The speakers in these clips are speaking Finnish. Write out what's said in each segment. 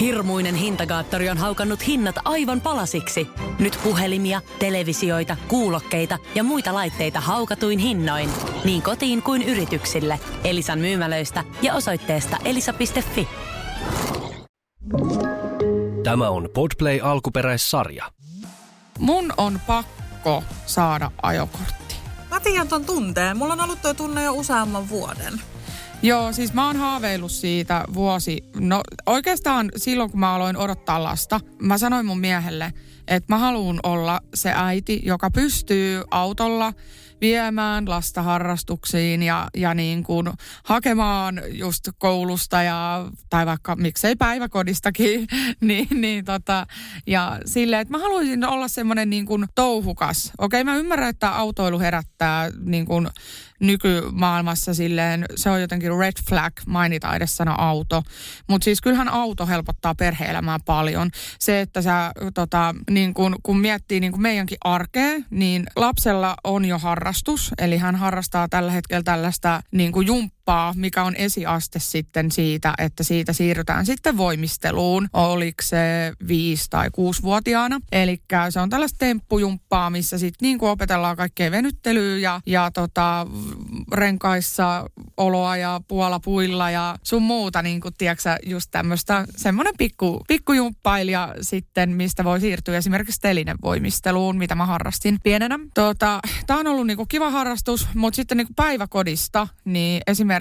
Hirmuinen hintakaattori on haukannut hinnat aivan palasiksi. Nyt puhelimia, televisioita, kuulokkeita ja muita laitteita haukatuin hinnoin. Niin kotiin kuin yrityksille. Elisan myymälöistä ja osoitteesta elisa.fi. Tämä on Podplay alkuperäissarja. Mun on pakko saada ajokortti. Mä tiedän ton tunteen. Mulla on ollut toi tunne jo useamman vuoden. Joo, siis mä oon haaveillut siitä vuosi. No oikeastaan silloin, kun mä aloin odottaa lasta, mä sanoin mun miehelle, että mä haluan olla se äiti, joka pystyy autolla viemään lasta harrastuksiin ja, ja niin kuin hakemaan just koulusta ja, tai vaikka miksei päiväkodistakin, niin, niin tota, ja silleen, että mä haluaisin olla semmoinen niin kuin touhukas. Okei, mä ymmärrän, että autoilu herättää niin kuin nykymaailmassa silleen, se on jotenkin red flag mainita edes sana auto. Mutta siis kyllähän auto helpottaa perheelämää paljon. Se, että sä tota, niin kun, kun miettii niin kun meidänkin arkea, niin lapsella on jo harrastus. Eli hän harrastaa tällä hetkellä tällaista niin kuin jumppaa, mikä on esiaste sitten siitä, että siitä siirrytään sitten voimisteluun. Oliko se viisi tai kuusi-vuotiaana. Eli se on tällaista temppujumppaa, missä sitten niin kuin opetellaan kaikkea venyttelyä ja, ja tota, renkaissa oloa ja puolapuilla ja sun muuta, niin kuin tiedätkö, just tämmöistä semmoinen pikku, pikkujumppailija sitten, mistä voi siirtyä esimerkiksi telinevoimisteluun, mitä mä harrastin pienenä. Tota, Tämä on ollut niin kuin kiva harrastus, mutta sitten niin kuin päiväkodista, niin esimerkiksi,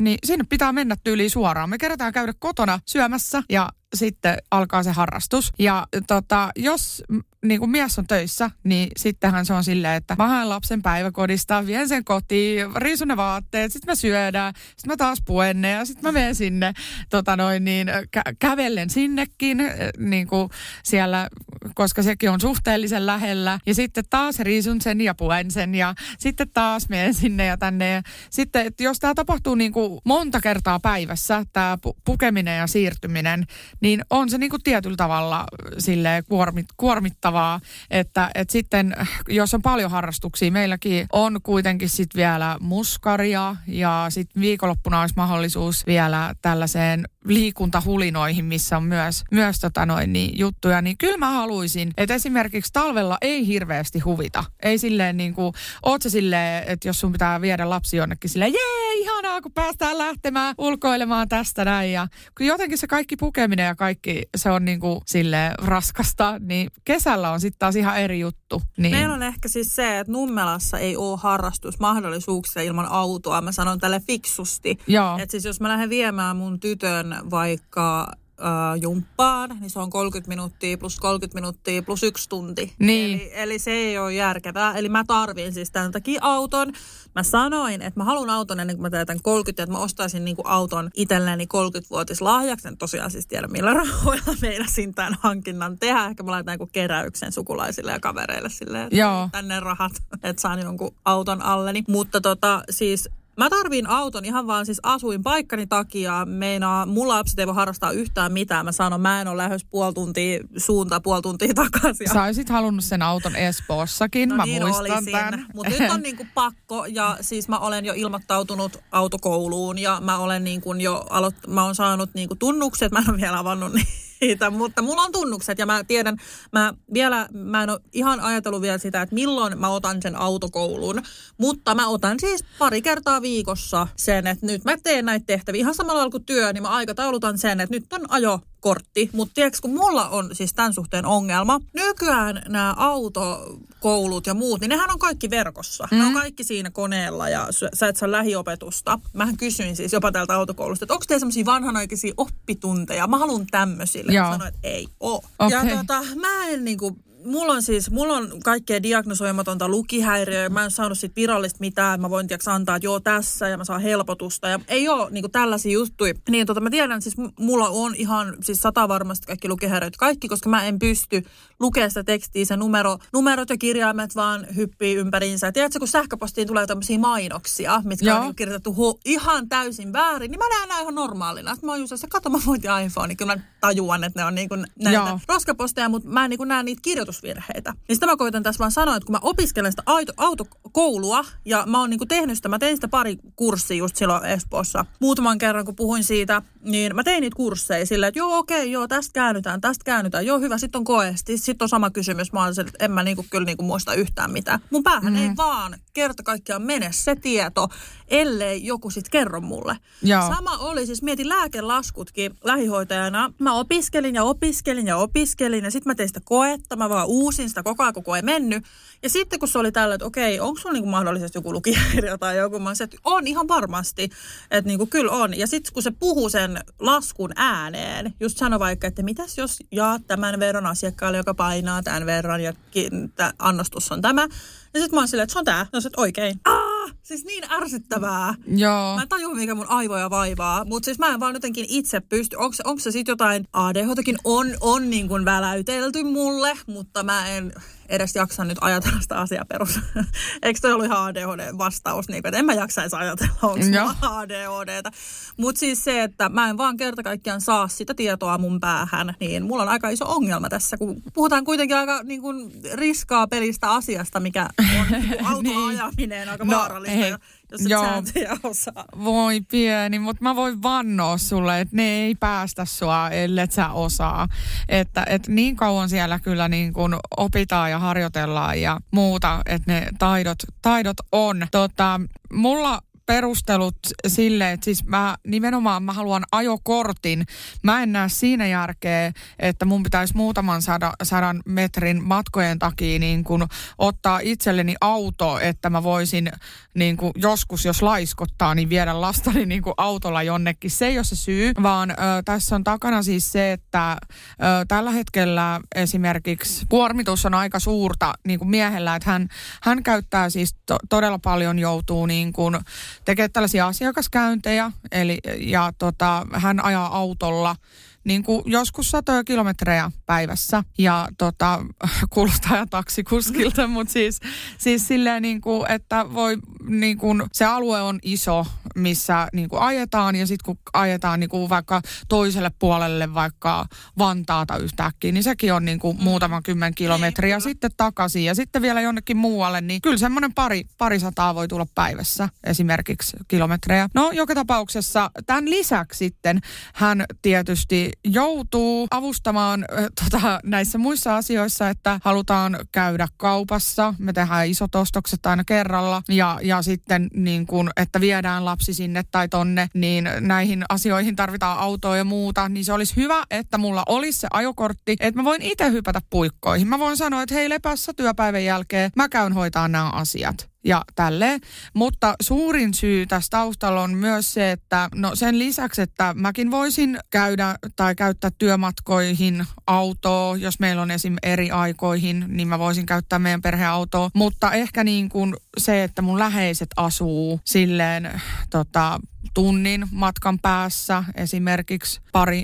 niin sinne pitää mennä tyyliin suoraan. Me kerätään käydä kotona syömässä ja sitten alkaa se harrastus. Ja tota, jos niin kuin mies on töissä, niin sittenhän se on silleen, että mä haen lapsen päiväkodista, vien sen kotiin, riisun ne vaatteet, sitten mä syödään, sitten mä taas puen ne ja sitten mä menen sinne tota noin, niin, kä- kävellen sinnekin niin kuin siellä, koska sekin on suhteellisen lähellä. Ja sitten taas riisun sen ja puen sen ja sitten taas menen sinne ja tänne. Ja sitten, että jos tämä tapahtuu niin kuin monta kertaa päivässä, tämä pu- pukeminen ja siirtyminen, niin on se niin kuin tietyllä tavalla sille kuormit, kuormittavaa, että, että sitten jos on paljon harrastuksia, meilläkin on kuitenkin sitten vielä muskaria ja sitten viikonloppuna olisi mahdollisuus vielä tällaiseen liikuntahulinoihin, missä on myös, myös tota noin, niin juttuja, niin kyllä mä haluaisin, että esimerkiksi talvella ei hirveästi huvita. Ei silleen niin kuin, oot se silleen, että jos sun pitää viedä lapsi jonnekin silleen, jee, ihanaa, kun päästään lähtemään ulkoilemaan tästä näin. Ja kun jotenkin se kaikki pukeminen ja kaikki, se on niin kuin silleen raskasta, niin kesällä on sitten taas ihan eri juttu. Niin. Meillä on ehkä siis se, että Nummelassa ei ole harrastusmahdollisuuksia ilman autoa. Mä sanon tälle fiksusti. Että siis jos mä lähden viemään mun tytön vaikka äh, jumppaan, niin se on 30 minuuttia plus 30 minuuttia plus yksi tunti. Niin. Eli, eli se ei ole järkevää. Eli mä tarvin siis tämän takia auton. Mä sanoin, että mä haluan auton ennen kuin mä täytän 30, että mä ostaisin niin kuin auton itselleni 30-vuotis lahjaksi. En tosiaan siis tiedä, millä rahoilla meinasin tämän hankinnan tehdä. Ehkä mä laitan joku keräyksen sukulaisille ja kavereille silleen, että Joo. tänne rahat, että saan jonkun auton alleni. Mutta tota, siis Mä tarviin auton ihan vaan siis asuin paikkani takia. Meinaa, mulla lapset ei voi harrastaa yhtään mitään. Mä sanon, mä en ole lähes puoli tuntia suuntaan, puoli tuntia takaisin. Sä olisit halunnut sen auton Espoossakin, No mä niin muistan olisin, tämän. mutta nyt on niinku pakko ja siis mä olen jo ilmoittautunut autokouluun ja mä olen niinku jo aloit, mä oon saanut niinku tunnukset, mä en ole vielä avannut niitä, mutta mulla on tunnukset ja mä tiedän, mä vielä, mä en ole ihan ajatellut vielä sitä, että milloin mä otan sen autokoulun, mutta mä otan siis pari kertaa viikossa sen, että nyt mä teen näitä tehtäviä ihan samalla lailla kuin työ, niin mä aikataulutan sen, että nyt on ajo kortti, mutta tiedätkö, kun mulla on siis tämän suhteen ongelma, nykyään nämä autokoulut ja muut, niin nehän on kaikki verkossa. Mm. Ne on kaikki siinä koneella ja sä- et saa lähiopetusta. Mähän kysyin siis jopa täältä autokoulusta, että onko teillä semmoisia vanhanaikaisia oppitunteja? Mä haluan tämmöisille. Joo. Sanoin, että ei oo. Okei. Ja tota, mä en niinku, mulla on siis, mulla on kaikkea diagnosoimatonta lukihäiriöä. Mä en saanut sit virallista mitään. Mä voin tiiäks, antaa, että joo tässä ja mä saan helpotusta. Ja ei ole niinku tällaisia juttuja. Niin tota, mä tiedän, siis mulla on ihan siis sata varmasti kaikki lukihäiriöt kaikki, koska mä en pysty lukemaan sitä tekstiä. Se numero, numerot ja kirjaimet vaan hyppii ympäriinsä. Ja tiedätkö, kun sähköpostiin tulee tämmöisiä mainoksia, mitkä Joo. on niinku kirjoitettu hu- ihan täysin väärin, niin mä näen nämä ihan normaalina. Sitten mä oon just se, kato mä voitin iPhone, niin kyllä mä tajuan, että ne on niinku näitä Joo. roskaposteja, mutta mä en niinku näe niitä kirjoitusvirheitä. Niin sitä mä koitan tässä vaan sanoa, että kun mä opiskelen sitä auto, autokoulua ja mä oon niinku tehnyt sitä, mä tein sitä pari kurssia just silloin Espoossa. Muutaman kerran kun puhuin siitä, niin mä tein niitä kursseja silleen, että joo okei, okay, joo tästä käännytään, tästä käännytään, joo hyvä, sitten on koe. Sitten on sama kysymys, mä olen että en mä niinku kyllä niinku muista yhtään mitään. Mun päähän mm. ei vaan kerta kaikkiaan mene se tieto, ellei joku sitten kerro mulle. Joo. Sama oli, siis mietin lääkelaskutkin lähihoitajana. Mä opiskelin ja opiskelin ja opiskelin ja sitten mä tein sitä koetta, mä vaan uusin sitä koko ajan, koko ei mennyt. Ja sitten kun se oli tällä, että okei, onko sulla niinku mahdollisesti joku lukihäiriö tai joku, mä sanoin, että on ihan varmasti, että niinku kyllä on. Ja sitten kun se puhuu sen laskun ääneen, just sano vaikka, että mitäs jos jaat tämän verran asiakkaalle, joka painaa tämän verran ja annostus on tämä. Ja sitten mä oon silleen, että se on tää. No sit oikein. Ah, siis niin ärsyttävää. Joo. Mä en tajua, mikä mun aivoja vaivaa. Mutta siis mä en vaan jotenkin itse pysty. Onko, onko se sitten jotain, ADHDkin on, on niin kuin väläytelty mulle, mutta mä en edes jaksa nyt ajatella sitä asiaa perus. Eikö toi ollut ihan ADHD-vastaus? Niin, että en mä jaksaisi ajatella, onko mulla ADHDtä. Mutta siis se, että mä en vaan kerta kaikkiaan saa sitä tietoa mun päähän, niin mulla on aika iso ongelma tässä, kun puhutaan kuitenkin aika niin kuin, riskaa pelistä asiasta, mikä on niin autoajaminen aika no, vaarallista. Hei jos et Joo. sääntöjä osaa. Voi pieni, mutta mä voin vannoa sulle, että ne ei päästä sua, ellei sä osaa. Että et niin kauan siellä kyllä niin kuin opitaan ja harjoitellaan ja muuta, että ne taidot, taidot on. Tota, mulla perustelut sille, että siis mä nimenomaan mä haluan ajokortin. Mä en näe siinä järkeä, että mun pitäisi muutaman sada, sadan metrin matkojen takia niin kun ottaa itselleni auto, että mä voisin niin kun joskus, jos laiskottaa, niin viedä lastani niin kun autolla jonnekin. Se ei ole se syy, vaan ö, tässä on takana siis se, että ö, tällä hetkellä esimerkiksi kuormitus on aika suurta niin kuin miehellä, että hän, hän käyttää siis to, todella paljon joutuu niin kuin tekemään tällaisia asiakaskäyntejä, eli, ja tota, hän ajaa autolla niin kuin joskus satoja kilometrejä päivässä ja tota, kuulostaa taksikuskilta, mutta siis, siis silleen niin kuin, että voi, niin kuin, se alue on iso, missä niin kuin ajetaan ja sitten kun ajetaan niin kuin vaikka toiselle puolelle vaikka Vantaata yhtäkkiä, niin sekin on niin kuin mm. muutama kymmen kilometriä niin, sitten takaisin ja sitten vielä jonnekin muualle, niin kyllä semmoinen pari, pari sataa voi tulla päivässä esimerkiksi kilometrejä. No joka tapauksessa tämän lisäksi sitten hän tietysti joutuu avustamaan äh, tota, näissä muissa asioissa, että halutaan käydä kaupassa, me tehdään isot ostokset aina kerralla. Ja, ja sitten niin kuin, että viedään lapsi sinne tai tonne, niin näihin asioihin tarvitaan autoa ja muuta, niin se olisi hyvä, että mulla olisi se ajokortti, että mä voin itse hypätä puikkoihin. Mä voin sanoa, että hei lepässä työpäivän jälkeen. Mä käyn hoitaa nämä asiat ja tälleen. Mutta suurin syy tässä taustalla on myös se, että no sen lisäksi, että mäkin voisin käydä tai käyttää työmatkoihin autoa, jos meillä on esim. eri aikoihin, niin mä voisin käyttää meidän perheautoa. Mutta ehkä niin kuin se, että mun läheiset asuu silleen tota, tunnin matkan päässä esimerkiksi pari,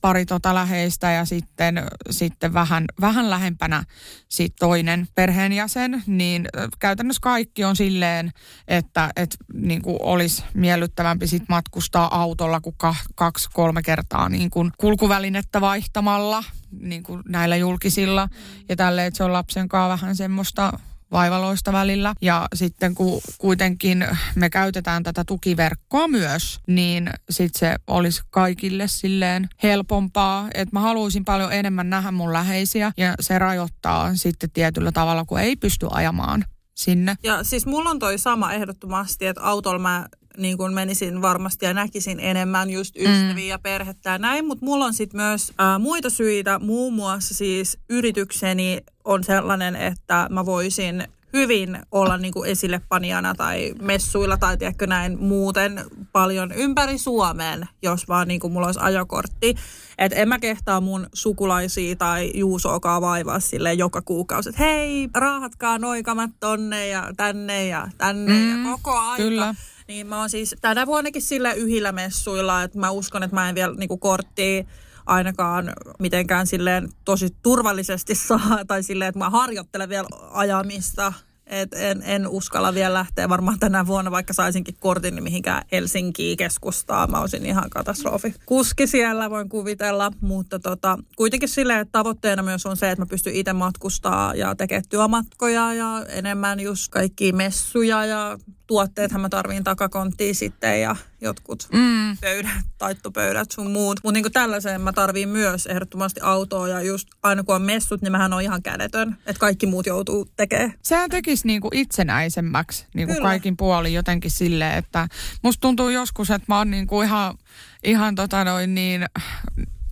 pari tota läheistä ja sitten, sitten vähän, vähän lähempänä sit toinen perheenjäsen, niin käytännössä kaikki on silleen, että et, niin olisi miellyttävämpi sit matkustaa autolla kuin kaksi, kolme kertaa niin kuin kulkuvälinettä vaihtamalla niin kuin näillä julkisilla. Ja tälleen, että se on lapsen kanssa vähän semmoista vaivaloista välillä. Ja sitten kun kuitenkin me käytetään tätä tukiverkkoa myös, niin sitten se olisi kaikille silleen helpompaa. Että mä haluaisin paljon enemmän nähdä mun läheisiä ja se rajoittaa sitten tietyllä tavalla, kun ei pysty ajamaan sinne. Ja siis mulla on toi sama ehdottomasti, että autolla mä niin kuin menisin varmasti ja näkisin enemmän just ystäviä mm. ja perhettä ja näin, mutta mulla on sitten myös ää, muita syitä, muun muassa siis yritykseni on sellainen, että mä voisin hyvin olla niin kuin esillepanijana tai messuilla tai tiedätkö näin muuten paljon ympäri Suomen, jos vaan niin kuin mulla olisi ajokortti. Että en mä kehtaa mun sukulaisia tai juusoakaan vaivaa sille joka kuukausi, että hei, raahatkaa noikamat tonne ja tänne ja tänne mm, ja koko aika. Kyllä. Niin mä oon siis tänä vuonnakin sille yhillä messuilla, että mä uskon, että mä en vielä niinku korttia ainakaan mitenkään silleen tosi turvallisesti saa, tai silleen, että mä harjoittelen vielä ajamista Et en, en uskalla vielä lähteä varmaan tänä vuonna, vaikka saisinkin kortin niin mihinkään Helsinkiin keskustaa. Mä olisin ihan katastrofi. Kuski siellä voin kuvitella, mutta tota, kuitenkin silleen, että tavoitteena myös on se, että mä pystyn itse matkustaa ja tekemään työmatkoja ja enemmän just kaikki messuja ja tuotteethan mä tarviin takakonttiin sitten ja jotkut mm. pöydät, taittopöydät sun muut. Mutta niinku tällaiseen mä tarviin myös ehdottomasti autoa ja just aina kun on messut, niin mähän on ihan kädetön, että kaikki muut joutuu tekemään. Sehän tekisi niinku itsenäisemmäksi niinku kaikin puolin jotenkin silleen, että musta tuntuu joskus, että mä oon niinku ihan, ihan tota noin niin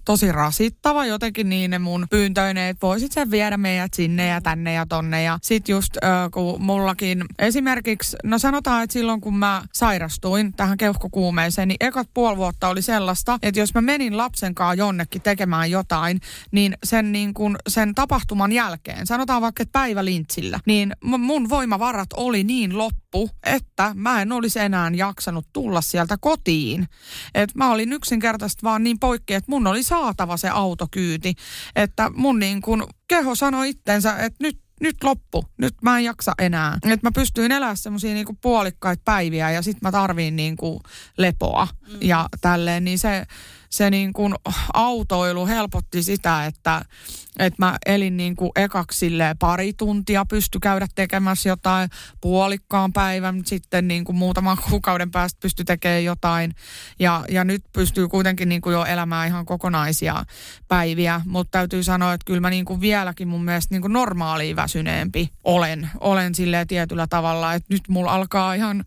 tosi rasittava jotenkin niin ne mun pyyntöinen, että voisit sen viedä meidät sinne ja tänne ja tonne. Ja sit just äh, kun mullakin esimerkiksi, no sanotaan, että silloin kun mä sairastuin tähän keuhkokuumeeseen, niin ekat puoli vuotta oli sellaista, että jos mä menin lapsen kanssa jonnekin tekemään jotain, niin sen, niin kun, sen tapahtuman jälkeen, sanotaan vaikka, että päivälintsillä, niin mun voimavarat oli niin loppu, että mä en olisi enää jaksanut tulla sieltä kotiin. Et mä olin yksinkertaisesti vaan niin poikki, että mun oli saatava se autokyyti. Että mun niin kuin keho sanoi itsensä, että nyt nyt loppu, nyt mä en jaksa enää. Että mä pystyin elämään semmoisia niinku puolikkaita päiviä ja sit mä tarviin niinku lepoa mm. ja tälleen, niin se, se niin kuin autoilu helpotti sitä, että, että mä elin niin kuin ekaksi pari tuntia pysty käydä tekemässä jotain puolikkaan päivän, sitten niin kuin muutaman kuukauden päästä pysty tekemään jotain. Ja, ja nyt pystyy kuitenkin niin kuin jo elämään ihan kokonaisia päiviä, mutta täytyy sanoa, että kyllä mä niin kuin vieläkin mun mielestä niin kuin normaaliin väsyneempi olen, olen silleen tietyllä tavalla, että nyt mulla alkaa ihan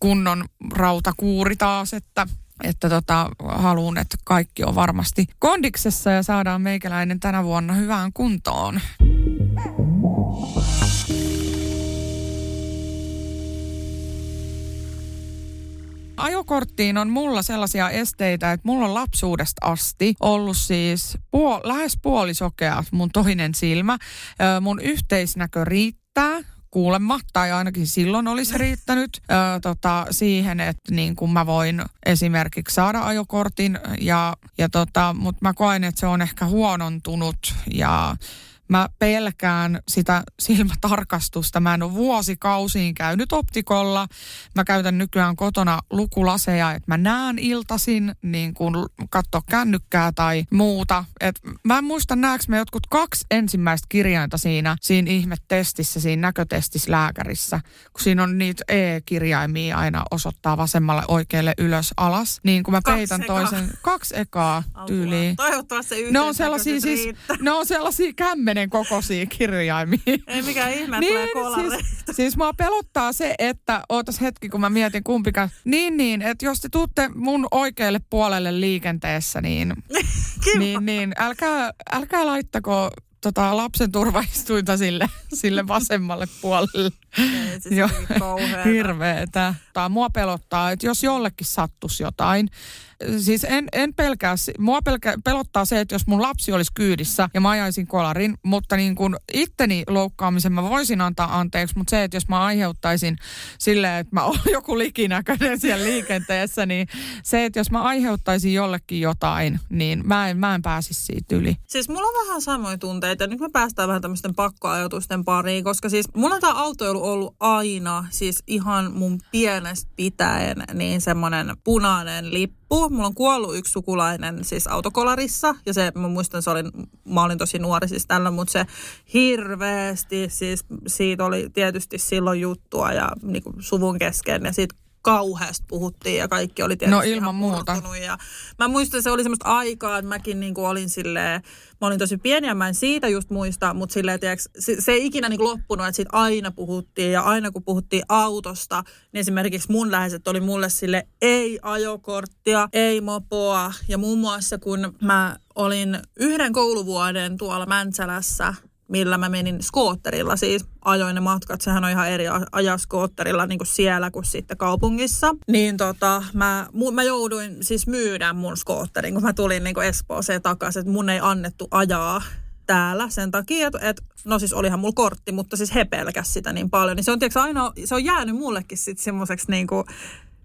kunnon rautakuuri taas, että että tota, haluan, että kaikki on varmasti kondiksessa ja saadaan meikäläinen tänä vuonna hyvään kuntoon. ajokorttiin on mulla sellaisia esteitä, että mulla on lapsuudesta asti ollut siis puol- lähes puolisokea mun toinen silmä. mun yhteisnäkö riittää kuulemma, tai ainakin silloin olisi riittänyt ö, tota, siihen, että niin kuin mä voin esimerkiksi saada ajokortin, ja, ja tota, mutta mä koen, että se on ehkä huonontunut, ja Mä pelkään sitä silmätarkastusta. Mä en ole vuosikausiin käynyt optikolla. Mä käytän nykyään kotona lukulaseja, että mä näen iltasin niin kuin katsoa kännykkää tai muuta. Et mä en muista näekö me jotkut kaksi ensimmäistä kirjainta siinä, siinä ihmetestissä, siinä näkötestissä lääkärissä. Kun siinä on niitä E-kirjaimia aina osoittaa vasemmalle oikealle ylös alas. Niin kun mä kaksi peitän ekaa. toisen, kaksi ekaa tyyliin. Toivottavasti se ne on sellaisia, siis, ne on sellaisia kämmenen pienen kokoisia kirjaimia. Ei mikään ihme, niin, tulee siis, siis mua pelottaa se, että ootas hetki, kun mä mietin kumpikaan. Niin, niin, että jos te tuutte mun oikealle puolelle liikenteessä, niin, niin, niin älkää, älkää laittako tota, lapsen turvaistuinta sille, sille vasemmalle puolelle. Ei, siis Joo, hirveetä. Mua pelottaa, että jos jollekin sattuisi jotain, siis en, en pelkää, mua pelkä, pelottaa se, että jos mun lapsi olisi kyydissä ja mä ajaisin kolarin, mutta niin kuin itteni loukkaamisen mä voisin antaa anteeksi, mutta se, että jos mä aiheuttaisin silleen, että mä olen joku likinäköinen siellä liikenteessä, niin se, että jos mä aiheuttaisin jollekin jotain, niin mä en, mä en pääsisi siitä yli. Siis mulla on vähän samoja tunteita. Nyt me päästään vähän tämmöisten pakkoajoitusten pariin, koska siis mulla on tämä autoilu ollut aina, siis ihan mun pienestä pitäen, niin semmoinen punainen lippu. Mulla on kuollut yksi sukulainen siis autokolarissa ja se, mä muistan, se oli, mä olin tosi nuori siis tällä, mutta se hirveästi, siis siitä oli tietysti silloin juttua ja niin kuin suvun kesken ja sitten kauheasti puhuttiin ja kaikki oli tietysti No ilman muuta. Ja mä muistan, että se oli semmoista aikaa, että mäkin niin kuin olin silleen, mä olin tosi pieni ja mä en siitä just muista, mutta silleen, tiiäks, se, se ei ikinä niin kuin loppunut, että siitä aina puhuttiin ja aina kun puhuttiin autosta, niin esimerkiksi mun läheiset oli mulle sille ei ajokorttia, ei mopoa ja muun muassa kun mä olin yhden kouluvuoden tuolla Mäntsälässä millä mä menin skootterilla siis. Ajoin ne matkat, sehän on ihan eri ajaa skootterilla niin kuin siellä kuin sitten kaupungissa. Niin tota, mä, mä jouduin siis myydä mun skootterin, kun mä tulin niin kuin Espooseen takaisin, että mun ei annettu ajaa täällä sen takia, että, että no siis olihan mulla kortti, mutta siis he pelkäs sitä niin paljon. Niin se on, tiiäks, aina, se on jäänyt mullekin sitten semmoiseksi niin kuin,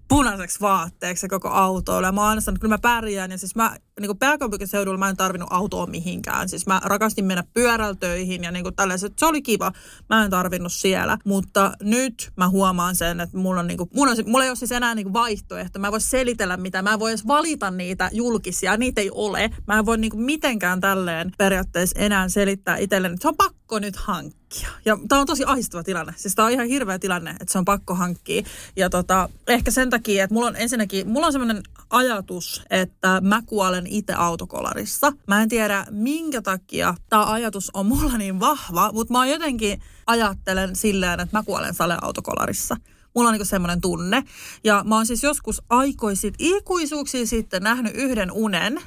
punaiseksi vaatteeksi se koko auto. Ja mä aina että kyllä mä pärjään. Ja siis mä niin pääkaupunkiseudulla mä en tarvinnut autoa mihinkään. Siis mä rakastin mennä pyörällä töihin ja niin kuin. Se oli kiva. Mä en tarvinnut siellä. Mutta nyt mä huomaan sen, että mulla, on, niin kuin, mulla, on, mulla ei ole siis enää niin vaihtoehto. Mä en voi selitellä mitä. Mä en voi edes valita niitä julkisia. Niitä ei ole. Mä en voi niin mitenkään tälleen periaatteessa enää selittää itselleni, se on pakko nyt hankkia. Ja tämä on tosi ahistava tilanne. Siis tämä on ihan hirveä tilanne, että se on pakko hankkia. Ja tota, ehkä sen takia, että mulla on ensinnäkin, mulla on semmoinen ajatus, että mä kuolen itse autokolarissa. Mä en tiedä, minkä takia tämä ajatus on mulla niin vahva, mutta mä jotenkin ajattelen silleen, että mä kuolen sale autokolarissa. Mulla on niin semmoinen tunne. Ja mä oon siis joskus aikoisit ikuisuuksia sitten nähnyt yhden unen,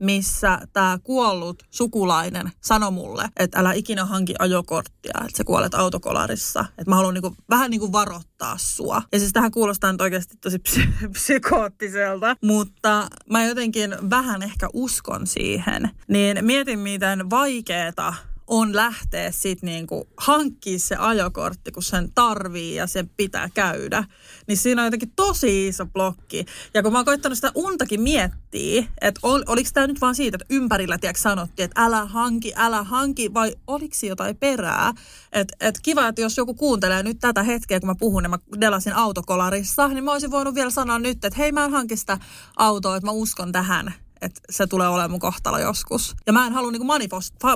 missä tämä kuollut sukulainen sanoi mulle, että älä ikinä hanki ajokorttia, että sä kuolet autokolarissa. Että mä haluan niinku, vähän niinku varoittaa sua. Ja siis tähän kuulostaa nyt oikeasti tosi psy- psykoottiselta, mutta mä jotenkin vähän ehkä uskon siihen. Niin mietin, miten vaikeeta on lähteä sitten niinku hankkia se ajokortti, kun sen tarvii ja sen pitää käydä. Niin siinä on jotenkin tosi iso blokki. Ja kun mä oon koittanut sitä untakin miettiä, että ol, oliko tämä nyt vaan siitä, että ympärillä tiedätkö, sanottiin, että älä hanki, älä hanki, vai oliko jotain perää? Että et kiva, että jos joku kuuntelee nyt tätä hetkeä, kun mä puhun ja mä delasin autokolarissa, niin mä olisin voinut vielä sanoa nyt, että hei mä en hanki sitä autoa, että mä uskon tähän että se tulee olemaan mun kohtalo joskus. Ja mä en halua niinku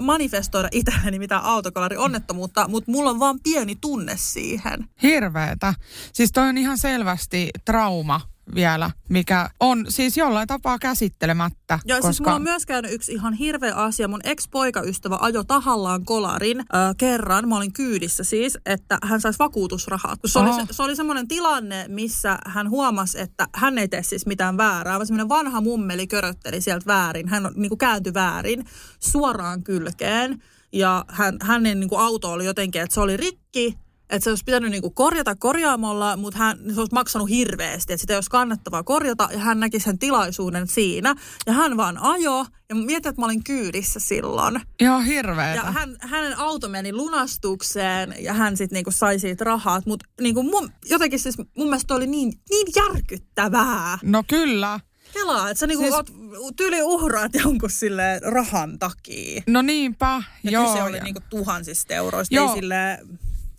manifestoida itselleni mitään autokolari onnettomuutta, mutta mulla on vaan pieni tunne siihen. Hirveetä. Siis toi on ihan selvästi trauma vielä, mikä on siis jollain tapaa käsittelemättä. Joo, koska... siis mulla on myös käynyt yksi ihan hirveä asia. Mun ex-poikaystävä ajo tahallaan kolarin äh, kerran. Mä olin kyydissä siis, että hän saisi vakuutusrahat. Se oli, se, se oli semmoinen tilanne, missä hän huomasi, että hän ei tee siis mitään väärää, vaan semmoinen vanha mummeli körötteli sieltä väärin. Hän niin kuin kääntyi väärin suoraan kylkeen. Ja hän, hänen niin kuin auto oli jotenkin, että se oli rikki että se olisi pitänyt niinku korjata korjaamolla, mutta hän, se olisi maksanut hirveästi, että sitä ei olisi kannattavaa korjata ja hän näki sen tilaisuuden siinä. Ja hän vaan ajo ja mietin, että mä olin kyydissä silloin. Joo, hirveetä. Ja hän, hänen auto meni lunastukseen ja hän sitten niinku sai siitä rahat, mutta niinku mun, jotenkin siis mun mielestä oli niin, niin järkyttävää. No kyllä. Kelaa, että sä niinku siis... oot, tyyli uhraat jonkun sille rahan takia. No niinpä, ja joo. se oli ja... niinku tuhansista euroista, joo. ei sille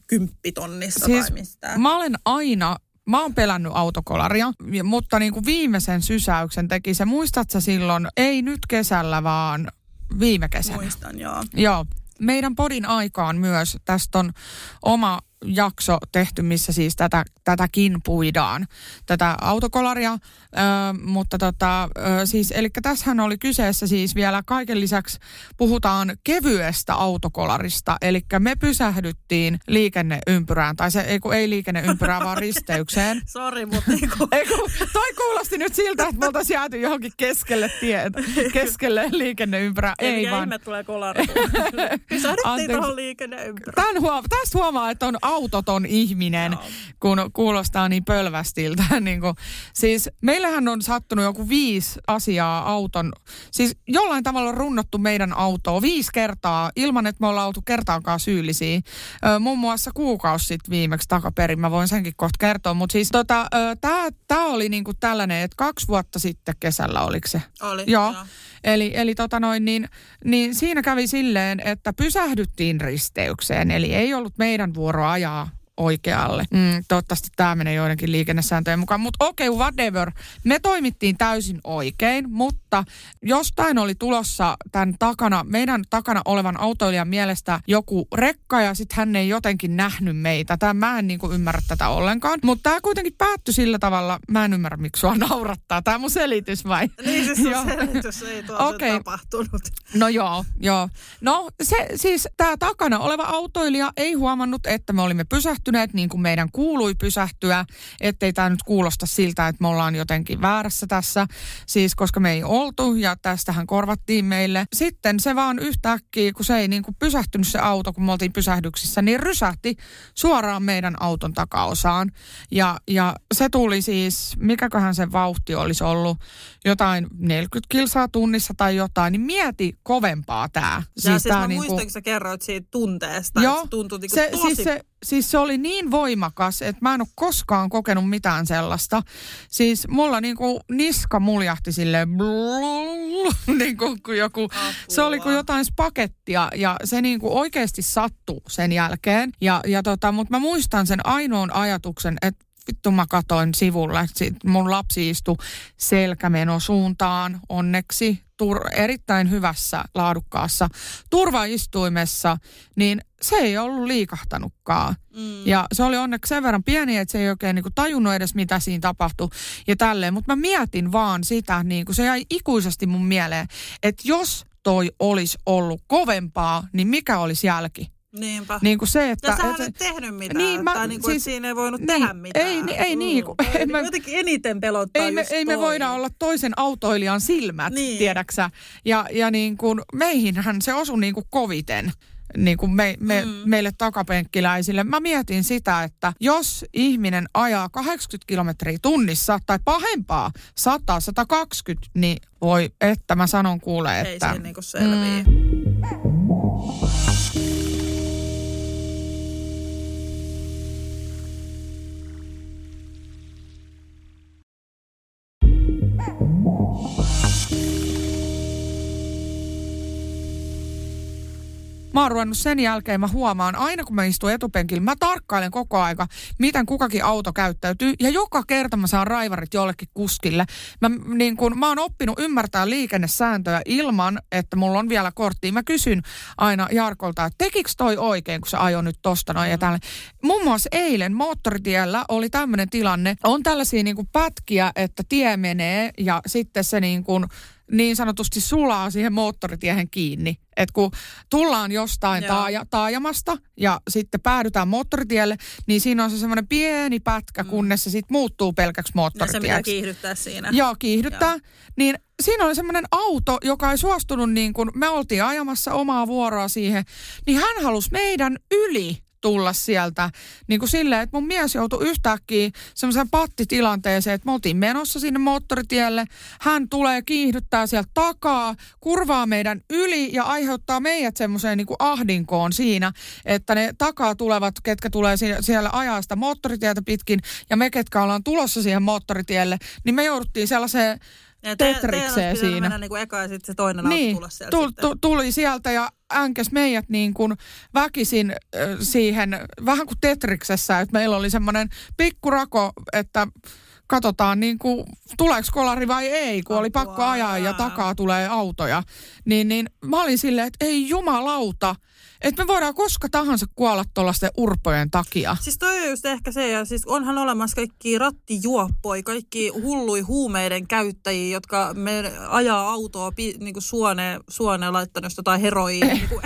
kymppitonnissa siis tai mistään. Mä olen aina Mä oon pelännyt autokolaria, mutta niin kuin viimeisen sysäyksen teki se. Muistatko silloin, ei nyt kesällä, vaan viime kesänä? Muistan, joo. Joo. Meidän podin aikaan myös, tästä on oma jakso tehty, missä siis tätä, tätäkin puidaan, tätä autokolaria. Ö, mutta tota, ö, siis, eli tässähän oli kyseessä siis vielä kaiken lisäksi puhutaan kevyestä autokolarista. Eli me pysähdyttiin liikenneympyrään, tai se ei, kun ei liikenneympyrään, vaan risteykseen. Sori, mutta niin kuin... ei, kun, toi kuulosti nyt siltä, että me oltaisiin jääty johonkin keskelle tien, keskelle liikenneympyrää. Ei, ei vaan. ihme tulee kolari. Pysähdyttiin tuohon liikenneympyrään. huoma- tästä huomaa, että on autoton ihminen, Joo. kun kuulostaa niin pölvästiltä. niin kuin, siis meillähän on sattunut joku viisi asiaa auton, siis jollain tavalla on runnottu meidän autoa viisi kertaa ilman, että me ollaan oltu kertaakaan syyllisiä. Ö, muun muassa kuukausi sitten viimeksi takaperin, mä voin senkin kohta kertoa. Mutta siis tota, tämä oli niinku tällainen, että kaksi vuotta sitten kesällä oliko se? Oli, joo. joo. Eli, eli tota noin, niin, niin siinä kävi silleen, että pysähdyttiin risteykseen. Eli ei ollut meidän vuoro ajaa oikealle. Mm, toivottavasti tämä menee joidenkin liikennesääntöjen mukaan. Mutta okei, okay, whatever. Me toimittiin täysin oikein, mutta jostain oli tulossa tämän takana, meidän takana olevan autoilijan mielestä joku rekka ja sitten hän ei jotenkin nähnyt meitä. Tämä, mä en niinku ymmärrä tätä ollenkaan. Mutta tämä kuitenkin päättyi sillä tavalla, mä en ymmärrä miksi sua naurattaa. Tämä mun selitys vai? Niin siis selitys ei tuolla okay. tapahtunut. No joo, joo. No se siis tämä takana oleva autoilija ei huomannut, että me olimme pysähtyneet niin kuin meidän kuului pysähtyä, ettei tämä nyt kuulosta siltä, että me ollaan jotenkin väärässä tässä, siis koska me ei oltu ja tästähän korvattiin meille. Sitten se vaan yhtäkkiä, kun se ei niin kuin pysähtynyt se auto, kun me oltiin pysähdyksissä, niin rysähti suoraan meidän auton takaosaan. Ja, ja se tuli siis, mikäköhän se vauhti olisi ollut, jotain 40 kilsaa tunnissa tai jotain, niin mieti kovempaa tämä. Siis, ja siis mä niin muistan, kun sä kerroit siitä tunteesta, Joo, että se tuntui niin se, tosi siis se, siis se oli niin voimakas, että mä en ole koskaan kokenut mitään sellaista. Siis mulla niinku niska muljahti silleen niin kuin, kuin joku, Apua. se oli kuin jotain spakettia ja se niinku oikeasti sattui sen jälkeen. Ja, ja tota, mutta mä muistan sen ainoan ajatuksen, että vittu mä katoin sivulle. Sit mun lapsi istui selkämenosuuntaan onneksi tur- erittäin hyvässä, laadukkaassa turvaistuimessa, niin se ei ollut liikahtanutkaan. Mm. Ja se oli onneksi sen verran pieni, että se ei oikein niinku tajunnut edes, mitä siinä tapahtui ja tälleen. Mutta mä mietin vaan sitä, niin kuin se jäi ikuisesti mun mieleen, että jos toi olisi ollut kovempaa, niin mikä olisi jälki? Niinpä. Niin kuin se, että... Ja sä et tehnyt mitään. Niin, mä, tai niin kuin, siis, siinä ei voinut niin, tehdä mitään. Ei, ei, ei niin. Kuin, ei me, jotenkin eniten pelottaa ei me, ei me voida olla toisen autoilijan silmät, niin. tiedäksä. Ja, ja niin kuin, meihinhän se osui niin kuin koviten niin kuin me, me, mm. meille takapenkkiläisille. Mä mietin sitä, että jos ihminen ajaa 80 kilometriä tunnissa tai pahempaa 100-120, niin voi, että mä sanon kuule, että... Ei se niin kuin selviä. Mm. Mä oon ruvennut sen jälkeen, mä huomaan, aina kun mä istun etupenkillä, mä tarkkailen koko aika, miten kukakin auto käyttäytyy. Ja joka kerta mä saan raivarit jollekin kuskille. Mä, niin kun, mä oon oppinut ymmärtää liikennesääntöjä ilman, että mulla on vielä kortti. Mä kysyn aina Jarkolta, että tekikö toi oikein, kun se ajo nyt tosta noin ja tälle. Muun muassa eilen moottoritiellä oli tämmöinen tilanne. On tällaisia niin kuin pätkiä, että tie menee ja sitten se niin kuin niin sanotusti sulaa siihen moottoritiehen kiinni. Et kun tullaan jostain taaja, taajamasta ja sitten päädytään moottoritielle, niin siinä on se semmoinen pieni pätkä, mm. kunnes se sitten muuttuu pelkäksi moottoritieksi. Ja se kiihdyttää siinä. Joo, kiihdyttää. Joo. Niin siinä oli semmoinen auto, joka ei suostunut niin kuin, me oltiin ajamassa omaa vuoroa siihen, niin hän halusi meidän yli tulla sieltä niin kuin silleen, että mun mies joutui yhtäkkiä semmoiseen pattitilanteeseen, että me oltiin menossa sinne moottoritielle. Hän tulee kiihdyttää sieltä takaa, kurvaa meidän yli ja aiheuttaa meidät semmoiseen niin ahdinkoon siinä, että ne takaa tulevat, ketkä tulee siellä ajaa sitä moottoritietä pitkin ja me, ketkä ollaan tulossa siihen moottoritielle, niin me jouduttiin sellaiseen ja tetrikseen siinä. mennä niin kuin eka ja sitten se toinen niin, tulla sieltä tu, tu, tuli sieltä ja änkäs meidät niin kuin väkisin äh, siihen, vähän kuin Tetriksessä, että meillä oli semmoinen pikkurako, että katsotaan niin kuin, tuleeko kolari vai ei, kun Apua. oli pakko ajaa ja takaa tulee autoja. Niin, niin mä olin silleen, että ei jumalauta, että me voidaan koska tahansa kuolla tuollaisten urpojen takia. Siis toi on just ehkä se, ja siis onhan olemassa kaikki rattijuoppoja, kaikki hullui huumeiden käyttäjiä, jotka me ajaa autoa pi, niin kuin suoneen, suoneen laittanut jotain heroiin. Eh. Niin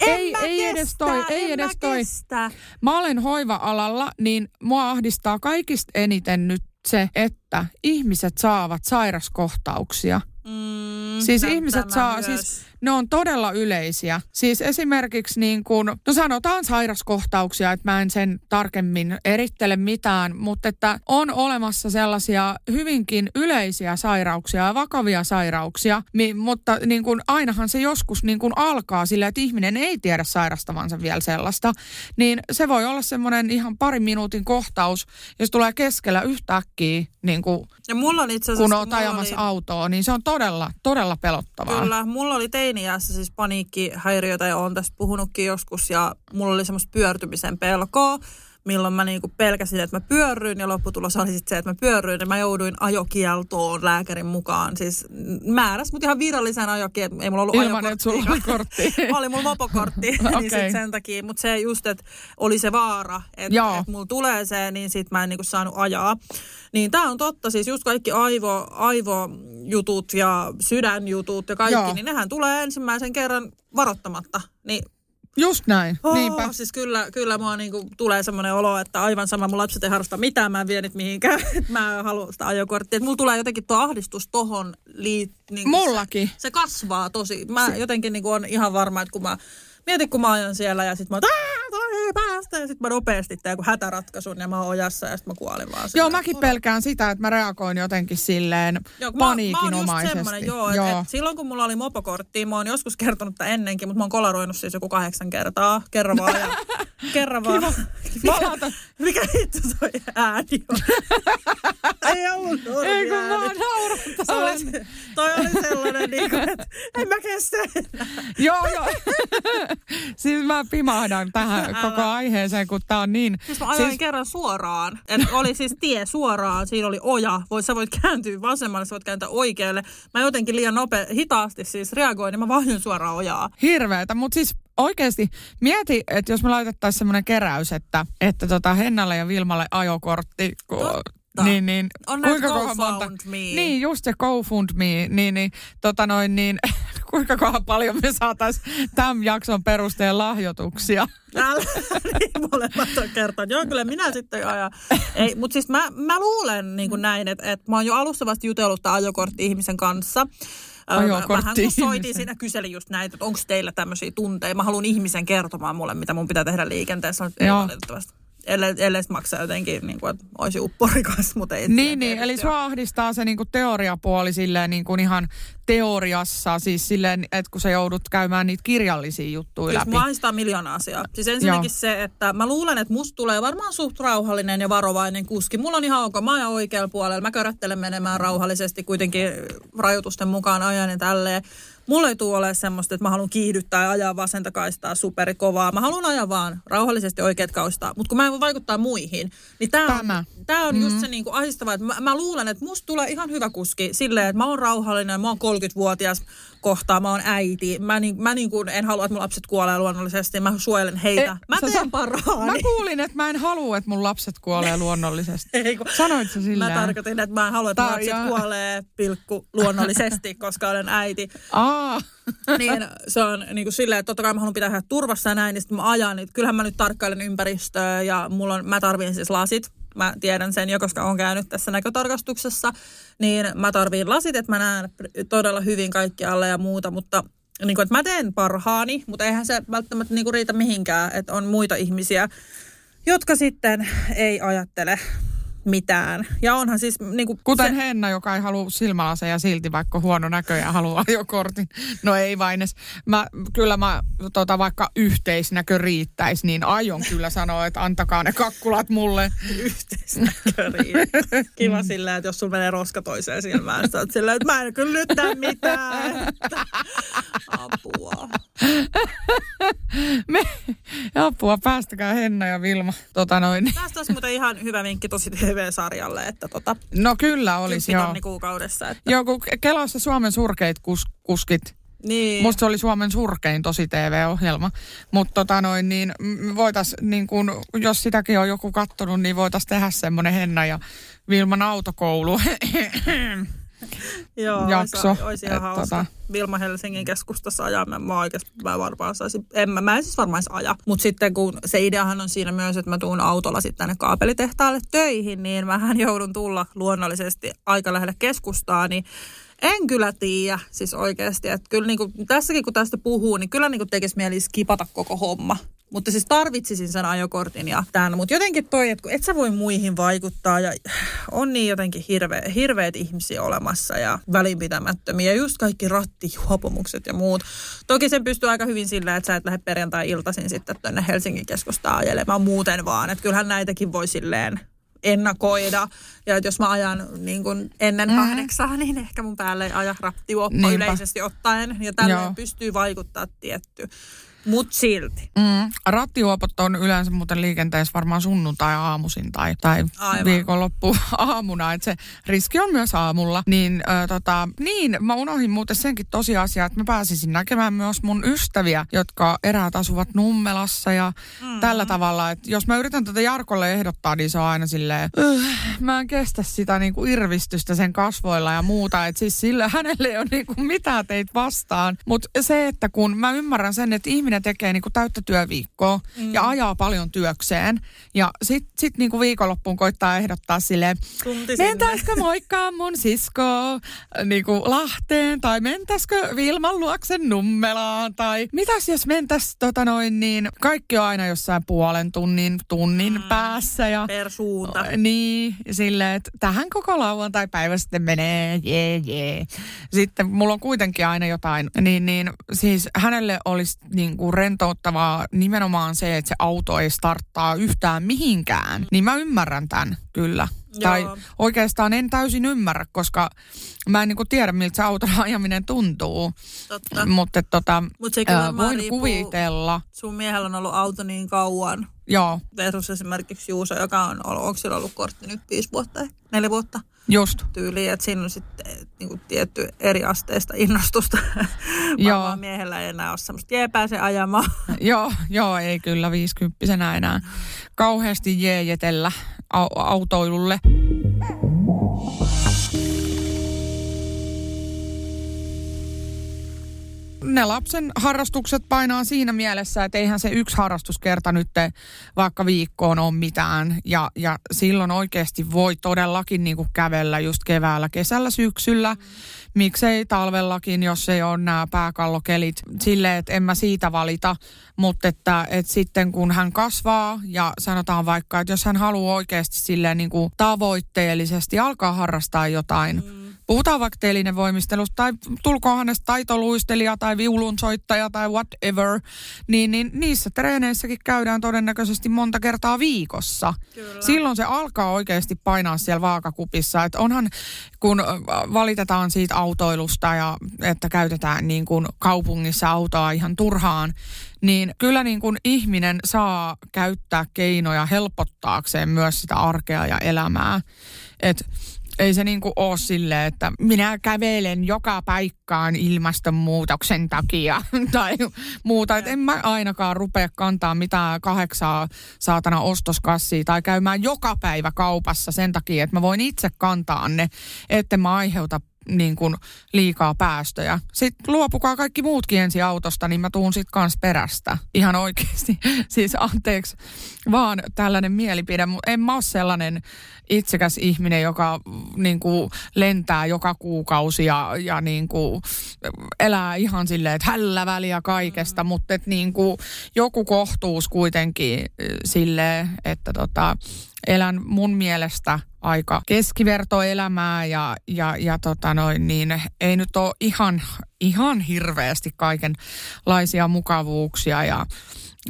ei, ei edes toi, ei edes toi. Kestä. Mä olen hoiva-alalla, niin mua ahdistaa kaikista eniten nyt se, että ihmiset saavat sairaskohtauksia. Mm, siis ihmiset saa, myös. siis ne on todella yleisiä. Siis esimerkiksi niin kuin, no sanotaan sairaskohtauksia, että mä en sen tarkemmin erittele mitään, mutta että on olemassa sellaisia hyvinkin yleisiä sairauksia ja vakavia sairauksia, mi, mutta niin kuin ainahan se joskus niin kuin alkaa sillä, että ihminen ei tiedä sairastavansa vielä sellaista, niin se voi olla semmoinen ihan parin minuutin kohtaus, jos tulee keskellä yhtäkkiä, niin kuin, ja mulla on itse asiassa, kun oot ajamassa oli... autoa, niin se on todella, todella pelottavaa. Kyllä, mulla oli tein teiniässä siis paniikkihäiriötä ja olen tästä puhunutkin joskus ja mulla oli semmoista pyörtymisen pelkoa milloin mä niinku pelkäsin, että mä pyörryin ja lopputulos oli sitten se, että mä pyörryin ja mä jouduin ajokieltoon lääkärin mukaan. Siis määräs mut ihan virallisen ajokieltoon. Ei mulla ollut Ilman, että sulla oli kortti. oli mulla mopokortti, okay. niin sit sen takia. Mutta se just, että oli se vaara, että et mulla tulee se, niin sit mä en niinku saanut ajaa. Niin tää on totta, siis just kaikki aivo, aivojutut ja sydänjutut ja kaikki, Joo. niin nehän tulee ensimmäisen kerran varoittamatta. Niin Just näin, oh, niinpä. Siis kyllä, kyllä mua niinku tulee semmoinen olo, että aivan sama, mun lapset ei harrasta mitään, mä en vie nyt mihinkään, mä haluan sitä ajokorttia. Että mulla tulee jotenkin tuo ahdistus tohon liit... Niin Mullakin. Se, se, kasvaa tosi. Mä se... jotenkin niinku on ihan varma, että kun mä mietin, kun mä ajan siellä ja sitten mä oon, ei päästä. Ja sitten mä nopeasti teen joku hätäratkaisun ja mä oon ojassa ja sitten mä kuolin vaan. Joo, mäkin pelkään sitä, että mä reagoin jotenkin silleen joo, paniikinomaisesti. Mä, mä joo, joo. Et, et silloin kun mulla oli mopokortti, mä oon joskus kertonut tätä ennenkin, mutta mä oon kolaroinut siis joku kahdeksan kertaa, kerran vaan. Ja kerran vaan. Laitan, Mikä hitto toi ääni on? Ei ollut ei kun mä. Se oli, toi oli sellainen, niin kuin, että en mä kestä. Joo, joo. siis mä pimahdan tähän koko aiheeseen, kun tää on niin... Siis mä ajoin siis, kerran suoraan. Et oli siis tie suoraan, siinä oli oja. Voit, sä voit kääntyä vasemmalle, sä voit kääntää oikealle. Mä jotenkin liian nope, hitaasti siis reagoin, niin mä vaihdoin suoraan ojaa. hirveetä, mutta siis oikeasti mieti, että jos me laitettaisiin semmoinen keräys, että, että tota Hennalle ja Vilmalle ajokortti, ku, Totta. Niin, niin On näitä kohan GoFund Me. Niin, just se GoFund Me, niin, niin, tota noin, niin kuinka kohan paljon me saataisiin tämän jakson perusteen lahjoituksia. Älä, niin molemmat on kertonut. Joo, kyllä minä sitten ajan. Ei, mutta siis mä, mä luulen niin kuin näin, että, että mä oon jo alustavasti jutellut tämän ajokortti-ihmisen kanssa. Ö, Ajokortti-ihmisen. Vähän kun soitin siinä, kyselin just näitä, että onko teillä tämmöisiä tunteja. Mä haluan ihmisen kertomaan mulle, mitä mun pitää tehdä liikenteessä. Ei valitettavasti. Ellei, ellei sit maksaa jotenkin, niin kuin, että olisi upporikas, mutta ei. Niin, niin, eli sua ahdistaa se niinku teoriapuoli silleen niinku ihan teoriassa, siis silleen, että kun sä joudut käymään niitä kirjallisia juttuja läpi. mua ahdistaa miljoona asiaa. Siis ensinnäkin Joo. se, että mä luulen, että musta tulee varmaan suht rauhallinen ja varovainen kuski. Mulla on ihan ok, mä ajan oikealla puolella. Mä körättelen menemään rauhallisesti kuitenkin rajoitusten mukaan ajan ja tälleen. Mulla ei tule ole semmoista, että mä haluan kiihdyttää ja ajaa vasenta kaistaa superikovaa. Mä haluan ajaa vaan rauhallisesti oikeat kaustaa. Mutta kun mä en voi vaikuttaa muihin, niin tää on, Tämä. tää on just se niinku ahistava, että mä, mä luulen, että musta tulee ihan hyvä kuski silleen, että mä oon rauhallinen, mä oon 30-vuotias kohtaa, mä oon äiti. Mä, niin, mä niin kuin en halua, että mun lapset kuolee luonnollisesti, mä suojelen heitä. Eh, mä sä teen parhaani. Mä kuulin, että mä en halua, että mun lapset kuolee luonnollisesti. Ei, kun- Sanoit sä silleen? Mä tarkoitin, että mä en halua, että mun lapset kuolee pilkku luonnollisesti, koska olen äiti. Aa, niin se on niin kuin silleen, että totta kai mä haluan pitää heidät turvassa ja näin, niin sitten mä ajan, niin kyllähän mä nyt tarkkailen ympäristöä ja mulla on, mä tarvin siis lasit. Mä tiedän sen jo, koska olen käynyt tässä näkötarkastuksessa, niin mä tarviin lasit, että mä näen todella hyvin kaikkialle ja muuta, mutta niin kuin, että mä teen parhaani, mutta eihän se välttämättä niin kuin riitä mihinkään, että on muita ihmisiä, jotka sitten ei ajattele mitään. Ja onhan siis niin kuin kuten se, Henna, joka ei halua silmälaseja silti, vaikka huono näkö ja haluaa ajokortin. No ei vain edes. Mä, kyllä mä tota, vaikka yhteisnäkö riittäisi, niin aion kyllä sanoa, että antakaa ne kakkulat mulle. yhteisnäköriin. Kiva sillä, että jos sulla menee roska toiseen silmään, sä oot silleen, että mä en kyllä nyt tee mitään. Apua. Me, apua, päästäkää Henna ja Vilma. Tota noin. Tästä olisi muuten ihan hyvä vinkki tosi TV-sarjalle, että tota, No kyllä olisi, joo. kuukaudessa. Että, Joo, kun Kelassa Suomen surkeit kus, kuskit. niin. Musta se oli Suomen surkein tosi TV-ohjelma. Mutta tota noin, niin voitais, niin kun, jos sitäkin on joku kattonut, niin voitais tehdä semmoinen Henna ja Vilman autokoulu. Joo, jakso, Olisi, olisi ihan hauska. tota- Vilma Helsingin keskustassa ajaa. Mä, mä oikeasti mä varmaan saisin, en mä, mä en siis varmaan aja. Mutta sitten kun se ideahan on siinä myös, että mä tuun autolla sitten tänne kaapelitehtaalle töihin, niin mähän joudun tulla luonnollisesti aika lähelle keskustaa, niin en kyllä tiedä siis oikeasti. Että kyllä niinku, tässäkin kun tästä puhuu, niin kyllä niinku tekisi mieli skipata koko homma. Mutta siis tarvitsisin sen ajokortin ja tämän. Mutta jotenkin toi, että kun et sä voi muihin vaikuttaa ja on niin jotenkin hirve, hirveät ihmisiä olemassa ja välinpitämättömiä. Ja just kaikki rattijuopumukset ja muut. Toki sen pystyy aika hyvin sillä, että sä et lähde perjantai-iltaisin sitten tänne Helsingin keskustaan ajelemaan muuten vaan. Että kyllähän näitäkin voi silleen ennakoida. Ja että jos mä ajan niin kuin ennen mm. kahdeksaa, niin ehkä mun päälle ei aja rattijuoppo yleisesti ottaen. Ja tälleen Joo. pystyy vaikuttaa tietty. Mut silti. Mm, rattijuopot on yleensä muuten liikenteessä varmaan sunnuntai-aamuisin tai, tai Aivan. viikonloppu aamuna, että se riski on myös aamulla. Niin, ö, tota, niin, mä unohdin muuten senkin tosiasia, että mä pääsisin näkemään myös mun ystäviä, jotka eräät asuvat Nummelassa ja mm-hmm. tällä tavalla, että jos mä yritän tätä Jarkolle ehdottaa, niin se on aina silleen, "Öh, mä en kestä sitä niin kuin irvistystä sen kasvoilla ja muuta, että siis sillä hänelle ei ole niin kuin mitään teitä vastaan. Mutta se, että kun mä ymmärrän sen, että ihminen tekee niin kuin täyttä työviikkoa mm. ja ajaa paljon työkseen ja sit, sit niin kuin viikonloppuun koittaa ehdottaa silleen, Tunti mentäisikö moikkaa mun siskoa niin kuin Lahteen tai mentäisikö Vilman luoksen Nummelaan tai mitäs jos mentäis tota noin niin, kaikki on aina jossain puolen tunnin, tunnin mm. päässä ja Per suunta. niin, silleen, että tähän koko lauantai-päivä sitten menee, jee, jee. Sitten mulla on kuitenkin aina jotain, niin, niin siis hänelle olisi niin kuin rentouttavaa nimenomaan se, että se auto ei starttaa yhtään mihinkään. Niin mä ymmärrän tämän kyllä. Joo. Tai oikeastaan en täysin ymmärrä, koska mä en niin tiedä, miltä se auton ajaminen tuntuu. Totta. Mutta tota, Mut ää, varmaan voin kuvitella. Sun miehellä on ollut auto niin kauan. Joo, Versus esimerkiksi Juuso, joka on ollut, onko sillä ollut kortti nyt viisi vuotta, neljä vuotta just. tyyliin, että siinä on sitten niin kuin tietty eri asteista innostusta. Joo. Varmaan miehellä ei enää ole semmoista, jee pääse ajamaan. Joo, joo, ei kyllä viisikymppisenä enää kauheasti jeejetellä au- autoilulle. Ne lapsen harrastukset painaa siinä mielessä, että eihän se yksi harrastuskerta nyt vaikka viikkoon ole mitään. Ja, ja silloin oikeasti voi todellakin niin kuin kävellä just keväällä, kesällä, syksyllä. Miksei talvellakin, jos ei ole nämä pääkallokelit. Silleen, että en mä siitä valita. Mutta että, että sitten kun hän kasvaa ja sanotaan vaikka, että jos hän haluaa oikeasti silleen niin kuin tavoitteellisesti alkaa harrastaa jotain, mm. Puhutaan vaikka telinevoimistelusta tai tulkoon hänestä taitoluistelija tai viulunsoittaja tai whatever, niin, niin niissä treeneissäkin käydään todennäköisesti monta kertaa viikossa. Kyllä. Silloin se alkaa oikeasti painaa siellä vaakakupissa. Että onhan, kun valitetaan siitä autoilusta ja että käytetään niin kuin kaupungissa autoa ihan turhaan, niin kyllä niin kuin ihminen saa käyttää keinoja helpottaakseen myös sitä arkea ja elämää. Että ei se niinku ole silleen, että minä kävelen joka paikkaan ilmastonmuutoksen takia tai muuta. Et en mä ainakaan rupea kantaa mitään kahdeksaa saatana ostoskassia tai käymään joka päivä kaupassa sen takia, että mä voin itse kantaa ne, että mä aiheuta niin kuin liikaa päästöjä. Sitten luopukaa kaikki muutkin ensi autosta, niin mä tuun sitten kans perästä. Ihan oikeasti. Siis anteeksi vaan tällainen mielipide, mutta en mä ole sellainen itsekäs ihminen, joka niin kuin lentää joka kuukausi ja, ja niin kuin elää ihan silleen, että hällä väliä kaikesta, mm. mutta niin kuin joku kohtuus kuitenkin äh, silleen, että tota, elän mun mielestä aika keskivertoelämää ja, ja, ja tota noin, niin ei nyt ole ihan, ihan hirveästi kaikenlaisia mukavuuksia ja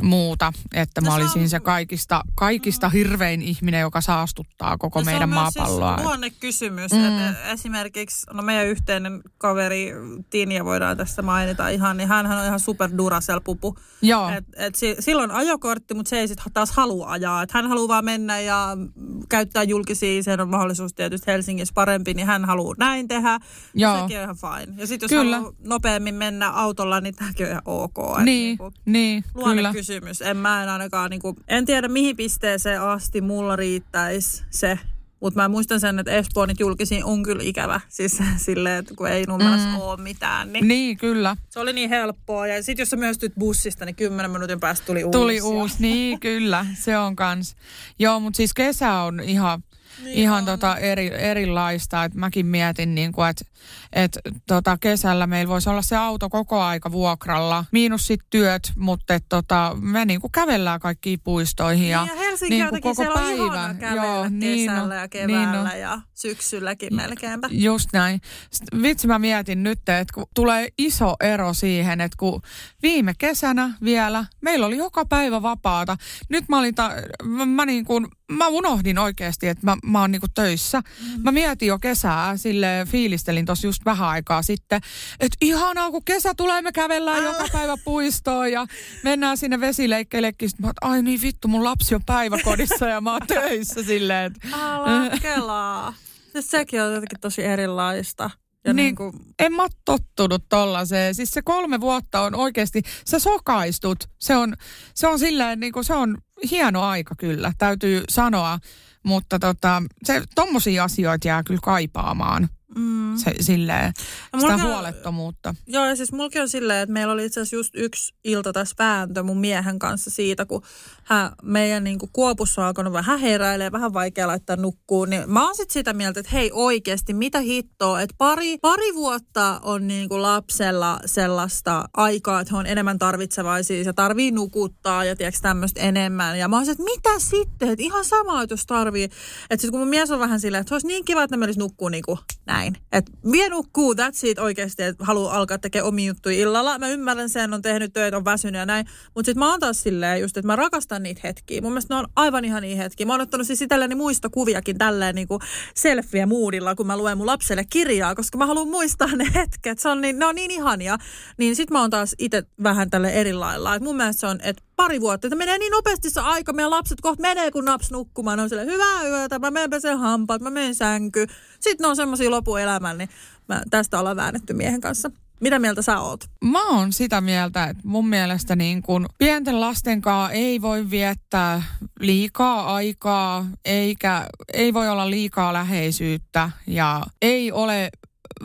muuta, että mä No se olisin on- se kaikista, kaikista hirvein ihminen, joka saastuttaa koko No se meidän on myös maapalloa. Siis luonnekysymys. Mm. Mm. Että esimerkiksi, no meidän yhteinen kaveri Tinja voidaan tässä mainita ihan, niin hän on ihan super Duracell-pupu. Joo, Et, et si, silloin ajokortti, mutta se ei sitten taas halua ajaa. Et hän haluaa vaan mennä ja käyttää julkisia, sen on mahdollisuus tietysti Helsingissä parempi, niin hän haluaa näin tehdä. Joo. Ja sekin on ihan fine. Ja sitten jos Kyllä. haluaa nopeammin mennä autolla, niin tämäkin on ihan ok. Niin, niinku- niin, kyllä. Luonnekysymys. En mä en ainakaan, niin kuin, en tiedä mihin pisteeseen asti mulla riittäisi se. Mutta mä muistan sen, että Espoo nyt julkisiin on kyllä ikävä. Siis silleen, että kun ei Nummelassa mm. ole mitään, niin, Niin, kyllä. se oli niin helppoa. Ja sitten jos sä myöstyt bussista, niin kymmenen minuutin päästä tuli uusi. Tuli uusi, niin kyllä, se on kans. Joo, mutta siis kesä on ihan, Niin ihan on. tota eri, erilaista. Et mäkin mietin, niin että et, tota kesällä meillä voisi olla se auto koko aika vuokralla. Miinus sit työt, mutta et, tota, me niinku kävellään kaikkiin puistoihin. Ja, Niin, ja Helsinki niinku jotenkin siellä on ihana kävellä Joo, niin kesällä on, ja niin keväällä on. ja syksylläkin melkeinpä. Just näin. Sitten Vitsi mä mietin nyt, että kun tulee iso ero siihen, että kun viime kesänä vielä meillä oli joka päivä vapaata. Nyt mä olin, ta- mä, mä, niin kuin, mä unohdin oikeasti, että mä, mä oon niin kuin töissä. Mm. Mä mietin jo kesää, sille fiilistelin tossa just vähän aikaa sitten, että ihanaa kun kesä tulee, me kävellään joka päivä puistoon ja mennään sinne vesileikkeillekin. Sitten mä että ai niin vittu, mun lapsi on päiväkodissa ja mä oon töissä silleen, että Ala kelaa. Siis sekin on jotenkin tosi erilaista. Ja Niin. niin, kuin, en mä tottunut tollaiseen. Siis se kolme vuotta on oikeasti, sä sokaistut. Se on, se on silleen, niin kuin, se on hieno aika kyllä, täytyy sanoa. Mutta tota, se, tommosia asioita jää kyllä kaipaamaan. Mm. Se, silleen, No sitä mullakin on- huolettomuutta. Joo, ja siis mulki on silleen, että meillä oli itse asiassa just yksi ilta tässä vääntö mun miehen kanssa siitä, kun hän, meidän niin kuin Kuopussa on alkanut vähän heräilee, vähän vaikea laittaa nukkuun. Niin mä oon sit sitä mieltä, että hei oikeasti, mitä hittoa, että pari, pari vuotta on niin kuin lapsella sellaista aikaa, että he on enemmän tarvitsevaisia ja tarvii nukuttaa ja tiedätkö tämmöistä enemmän. Ja mä oon että mitä sitten, että ihan sama, että jos tarvii. Että sit kun mun mies on vähän silleen, että se olisi niin kiva, että ne menisi nukkuu niin kuin näin. Näin. Että vie nukkuu, that's it oikeasti, että haluaa alkaa tekemään omia juttuja illalla. Mä ymmärrän sen, on tehnyt töitä, on väsynyt ja näin. Mutta sitten mä oon taas silleen just, että mä rakastan niitä hetkiä. Mun mielestä ne on aivan ihan niin hetkiä. Mä oon ottanut siis itselleni muistokuviakin tälleen niin selfie moodilla, kun mä luen mun lapselle kirjaa, koska mä haluan muistaa ne hetket. Se on niin, ne on niin ihania. Niin sit mä oon taas itse vähän tälle eri lailla. Et mun mielestä se on, että pari vuotta, että menee niin nopeasti se aika, meidän lapset kohta menee kun naps nukkumaan, on sille hyvää yötä, mä menen peseen hampaat, mä menen sänky. Sitten ne on semmoisia lopuelämän, niin mä, tästä ollaan väännetty miehen kanssa. Mitä mieltä sä oot? Mä oon sitä mieltä, että mun mielestä niin kun pienten lasten kanssa ei voi viettää liikaa aikaa, eikä ei voi olla liikaa läheisyyttä ja ei ole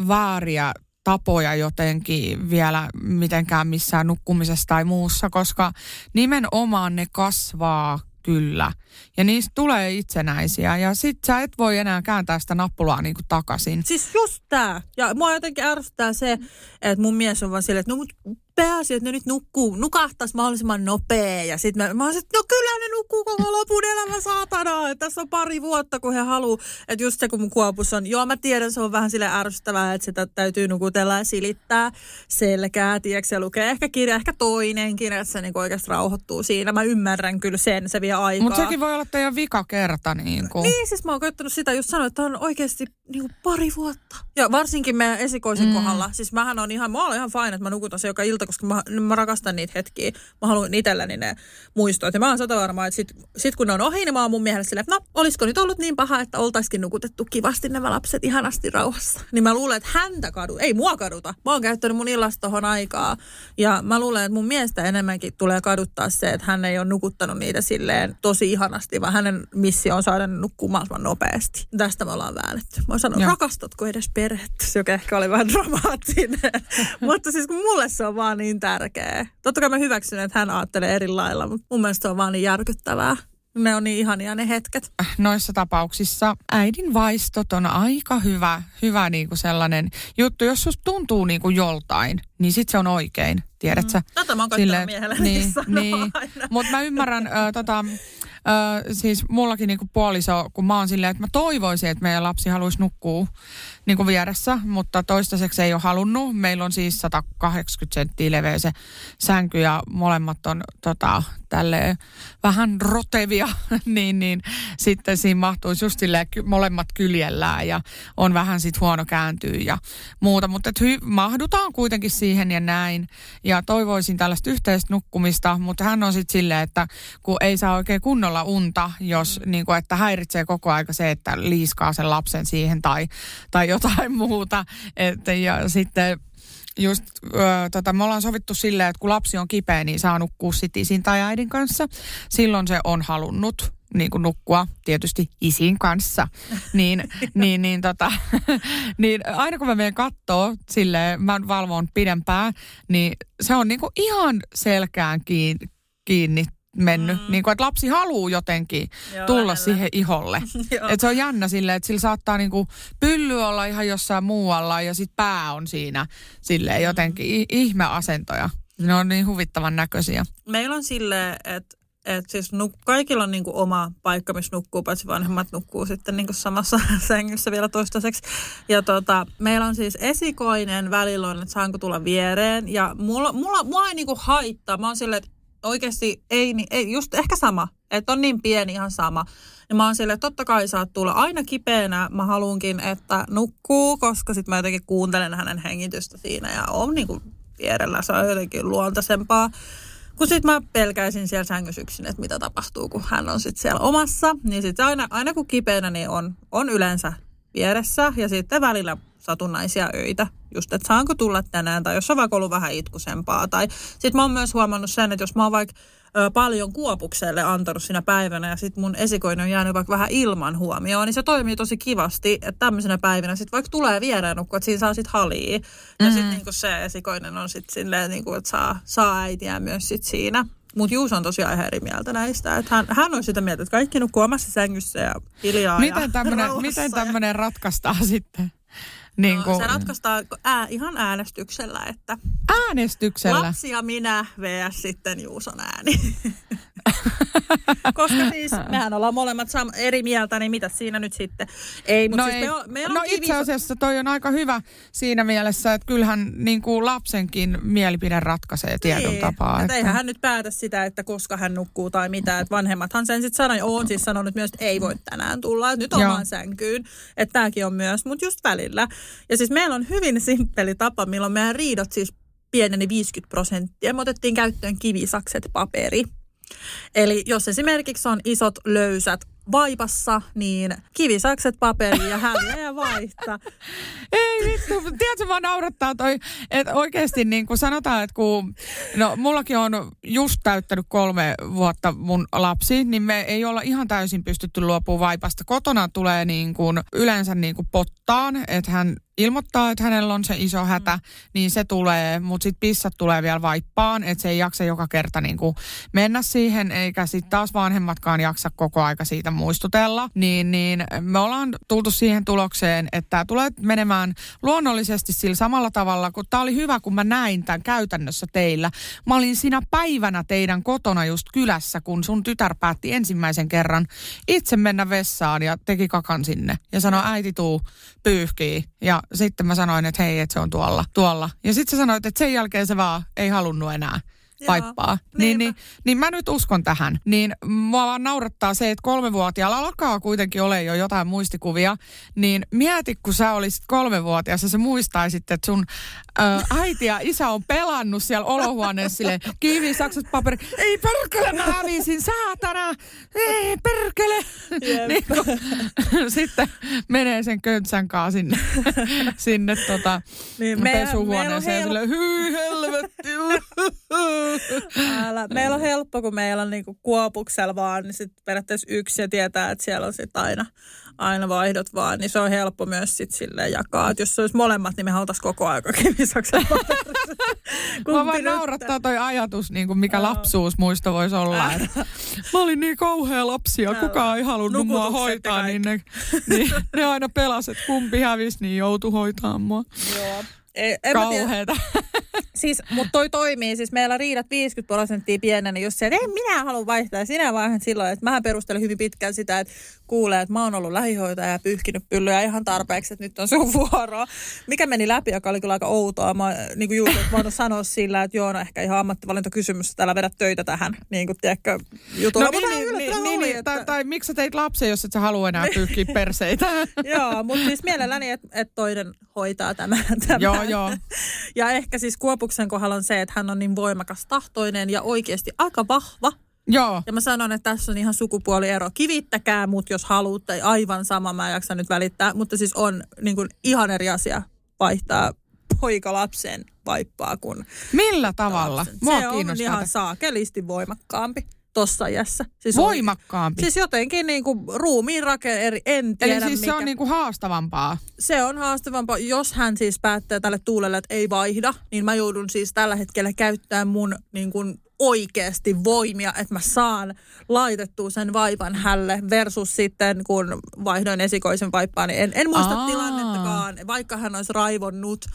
vääriä tapoja jotenkin vielä mitenkään missään nukkumisessa tai muussa, koska nimenomaan ne kasvaa kyllä. Ja niistä tulee itsenäisiä ja sit sä et voi enää kääntää sitä nappulaa niinku takaisin. Siis just tää. Ja mua jotenkin ärsyttää se, että mun mies on vaan silleen, että no mut pääsi, että ne nyt nukkuu, nukahtas mahdollisimman nopea. Ja sitten mä, mä olisin, että no kyllä ne nukkuu koko lopun elämä saatana. Että tässä on pari vuotta, kun he haluaa. Että just se, kun mun kuopus on, joo mä tiedän, se on vähän sille ärsyttävää, että sitä täytyy nukutella ja silittää selkää, tiedätkö, se lukee ehkä kirja, ehkä toinenkin, että se niinku oikeasti rauhoittuu siinä. Mä ymmärrän kyllä sen, se vie aikaa. Mutta sekin voi olla teidän vika kerta. Niin, kuin. niin siis mä oon koittanut sitä just sanoa, että on oikeasti niinku pari vuotta. Ja varsinkin meidän esikoisen mm. kohdalla. Siis mähän on ihan, mä olen ihan fine, että mä nukutan se joka ilta, koska mä, mä rakastan niitä hetkiä. Mä haluan itselläni ne muistot. Ja mä oon sata varma, että sit, sit kun ne on ohi, niin mä oon mun mielestä silleen, että no, olisiko nyt ollut niin paha, että oltaisikin nukutettu kivasti nämä lapset ihanasti rauhassa. Niin mä luulen, että häntä kadu, ei mua kaduta. Mä oon käyttänyt mun illasta tohon aikaa. Ja mä luulen, että mun miestä enemmänkin tulee kaduttaa se, että hän ei ole nukuttanut niitä silleen tosi ihanasti, vaan hänen missio on saada ne nukkumaan nopeasti. Tästä me ollaan väännetty. Mä sanon, rakastatko edes perhettä, joka ehkä oli vähän dramaattinen. Mutta siis kun mulle se on vaan niin tärkeä. Totta kai mä hyväksyn, että hän ajattelee eri lailla, mutta mun mielestä se on vaan niin järkyttävää. Ne on niin ihania ne hetket. Noissa tapauksissa äidin vaistot on aika hyvä, hyvä niin kuin sellainen juttu. Jos susta tuntuu niin kuin joltain, niin sit se on oikein, tiedätkö? Mm. Tätä mä oon Sille, miehelle niin, niin. Mutta mä ymmärrän, äh, tota, Ö, siis mullakin niinku puoliso, kun mä oon silleen, että mä toivoisin, että meidän lapsi haluaisi nukkua niinku vieressä, mutta toistaiseksi ei ole halunnut. Meillä on siis 180 senttiä leveä se sänky ja molemmat on tota, tälleen vähän rotevia, niin, niin sitten siinä mahtuisi just silleen molemmat kyljellään ja on vähän sit huono kääntyä ja muuta. Mutta hy- mahdutaan kuitenkin siihen ja näin. Ja toivoisin tällaista yhteistä nukkumista, mutta hän on sitten silleen, että kun ei saa oikein kunnolla unta, jos mm. niin kuin, että häiritsee koko aika se, että liiskaa sen lapsen siihen tai, tai jotain muuta. Et, ja sitten just, ö, tota, me ollaan sovittu silleen, että kun lapsi on kipeä, niin saa nukkua sitten isin tai äidin kanssa. Silloin se on halunnut niin kuin nukkua tietysti isin kanssa. Niin, niin, niin, tota, niin aina kun mä menen kattoo silleen, mä valvon pidempään, niin se on niin kuin ihan selkään kiinni, kiinni mennyt. Mm. Niin kuin, että lapsi haluaa jotenkin Joo, tulla lähellä. siihen iholle. että se on jännä silleen, että sillä saattaa niin kuin pylly olla ihan jossain muualla ja sitten pää on siinä silleen jotenkin ihmeasentoja. Ne on niin huvittavan näköisiä. Meillä on silleen, että et siis nuk- kaikilla on niinku oma paikka, missä nukkuu, paitsi vanhemmat nukkuu sitten niinku samassa sängyssä vielä toistaiseksi. Ja tota, meillä on siis esikoinen välillä on, että saanko tulla viereen. Ja mulla, mulla, mulla ei niinku haittaa. Mä oon silleen, että oikeasti ei, ei, just ehkä sama, että on niin pieni ihan sama. Ja mä oon silleen, että totta kai saat tulla aina kipeänä. Mä haluankin, että nukkuu, koska sitten mä jotenkin kuuntelen hänen hengitystä siinä ja on niin kuin vierellä. Se on jotenkin luontaisempaa. Kun sitten mä pelkäisin siellä sängyssä yksin, että mitä tapahtuu, kun hän on sitten siellä omassa. Niin sitten aina, aina kun kipeänä, niin on, on yleensä vieressä. Ja sitten välillä satunnaisia öitä. Just, että saanko tulla tänään, tai jos on vaikka ollut vähän itkusempaa. Tai sitten mä oon myös huomannut sen, että jos mä oon vaikka ö, paljon kuopukselle antanut siinä päivänä, ja sitten mun esikoinen on jäänyt vaikka vähän ilman huomioon, niin se toimii tosi kivasti, että tämmöisenä päivinä sitten vaikka tulee viereen nukkua, että siinä saa sitten halia. Ja mm-hmm. sitten niinku se esikoinen on sitten silleen, niinku, että saa, saa äitiä myös sit siinä. Mutta Juus on tosiaan ihan eri mieltä näistä. Että hän, hän on sitä mieltä, että kaikki nukkuu omassa sängyssä ja hiljaa Miten tämmöinen miten tämmönen ratkaistaan sitten? Niin no, se ratkaistaan ää, ihan äänestyksellä, että äänestyksellä? lapsi ja minä vs. sitten Juuson ääni. Koska siis mehän ollaan molemmat sam- eri mieltä, niin mitä siinä nyt sitten? Ei, mutta No, siis ei. me on, meillä no on itse kivis- asiassa toi on aika hyvä siinä mielessä, että kyllähän niin kuin lapsenkin mielipide ratkaisee tietyllä Niin, tapaa. Että eihän hän nyt päätä sitä, että koska hän nukkuu tai mitä. Että vanhemmathan sen sitten sanoi, oon siis sanonut myös, että ei voi tänään tulla, että nyt Joo. omaan sänkyyn. Että tämäkin on myös, mutta just välillä. Ja siis meillä on hyvin simppeli tapa, milloin meidän riidot siis pieneni 50 prosenttia. Me otettiin käyttöön kivisakset paperi. Eli jos esimerkiksi on isot löysät vaipassa, niin kivisakset paperi ja hälleä vaihtaa. Ei vittu, tiedätkö vaan naurattaa toi, että oikeasti niin kuin sanotaan, että kun, no mullakin on just täyttänyt kolme vuotta mun lapsi, niin me ei olla ihan täysin pystytty luopumaan vaipasta. Kotona tulee niin kuin yleensä niin kuin pottaan, että hän ilmoittaa, että hänellä on se iso hätä, niin se tulee, mutta sitten pissat tulee vielä vaippaan, että se ei jaksa joka kerta niin kuin mennä siihen, eikä sitten taas vanhemmatkaan jaksa koko aika siitä muistutella. Niin, niin me ollaan tultu siihen tulokseen, että tämä tulee menemään luonnollisesti sillä samalla tavalla, kun tämä oli hyvä, kun mä näin tämän käytännössä teillä. Mä olin siinä päivänä teidän kotona just kylässä, kun sun tytär päätti ensimmäisen kerran itse mennä vessaan ja teki kakan sinne. Ja sanoi, äiti tuu pyyhkii. Ja sitten mä sanoin, että hei, että se on tuolla. tuolla. Ja sitten sä sanoit, että sen jälkeen se vaan ei halunnut enää vaippaa. Niin, niin, niin mä nyt uskon tähän. Niin mua vaan naurattaa se, että kolmevuotiaalla alkaa kuitenkin ole jo jotain muistikuvia. Niin mieti, kun sä olisit kolmevuotias ja sä muistaisit, että sun ö, äiti ja isä on pelannut siellä olohuoneessa silleen, kivi, saksat, paperi. Ei perkele, mä hävisin, saatana. Ei perkele. Niin, kun, sitten menee sen köntsän kaa sinne, sinne tota, Niin, pesuhuoneeseen meillä on silleen, hyi helvetti. Älä. Meillä on helppo, kun meillä on niinku kuopuksella vaan, niin sitten periaatteessa yksi ja tietää, että siellä on sitten aina, aina vaihdot vaan, niin se on helppo myös sitten silleen jakaa. Et jos se olisi molemmat, niin me haluttaisiin koko aika kivisaksen Mua vaan naurattaa toi ajatus, niin kuin mikä lapsuusmuisto voisi olla. Että mä olin niin kauhea lapsi ja Älä. kukaan ei halunnut mua hoitaa, niin ne, niin ne aina pelas, että kumpi hävisi, niin joutui hoitaa mua. Joo. Ei, en mä. Kauheeta. Siis, mutta toi toimii. Siis meillä riidat 50 prosenttia pieneni just se, että ei minä halua vaihtaa. Sinä vaihan silloin, että mähän perustelen hyvin pitkään sitä, että kuulee, että mä oon ollut lähihoitaja ja pyyhkinyt pyllyä ihan tarpeeksi, että nyt on sun vuoro. Mikä meni läpi, joka oli kyllä aika outoa. Mä niin kuin juuri voinut sanoa sillä, että joo, no ehkä ihan ammattivalintakysymys, että älä vedä töitä tähän, niin kuin tiedätkö, jutulla. No niin, niin, niin, oli, niin, että- tai, tai miksi sä teit lapsen, jos et sä halua enää pyyhkiä perseitä? Joo, mutta siis mielelläni, että et toinen hoitaa tämän. tämän. Joo, joo. Ja ehkä siis Kuopuksen kohdalla on se, että hän on niin voimakas tahtoinen ja oikeasti aika vahva. Joo. Ja mä sanon, että tässä on ihan sukupuoliero. Kivittäkää mut, jos haluatte. Aivan sama, mä en jaksa nyt välittää. Mutta siis on niin kuin ihan eri asia vaihtaa poika lapsen vaippaa kuin Millä tavalla? lapsen. Mua Se on ihan saakelisti voimakkaampi tossa iässä. Siis on- Voimakkaampi. Siis jotenkin niin kuin ruumiin rake eri, en tiedä Eli siis mikä. se on niinku haastavampaa. Se on haastavampaa. Jos hän siis päättää tälle tuulelle, että ei vaihda, niin mä joudun siis tällä hetkellä käyttämään mun niin kuin oikeasti voimia, että mä saan laitettua sen vaipan hälle versus sitten, kun vaihdoin esikoisen vaippaa, niin en, en muista Aa. tilannettakaan, vaikka hän olisi raivonnut,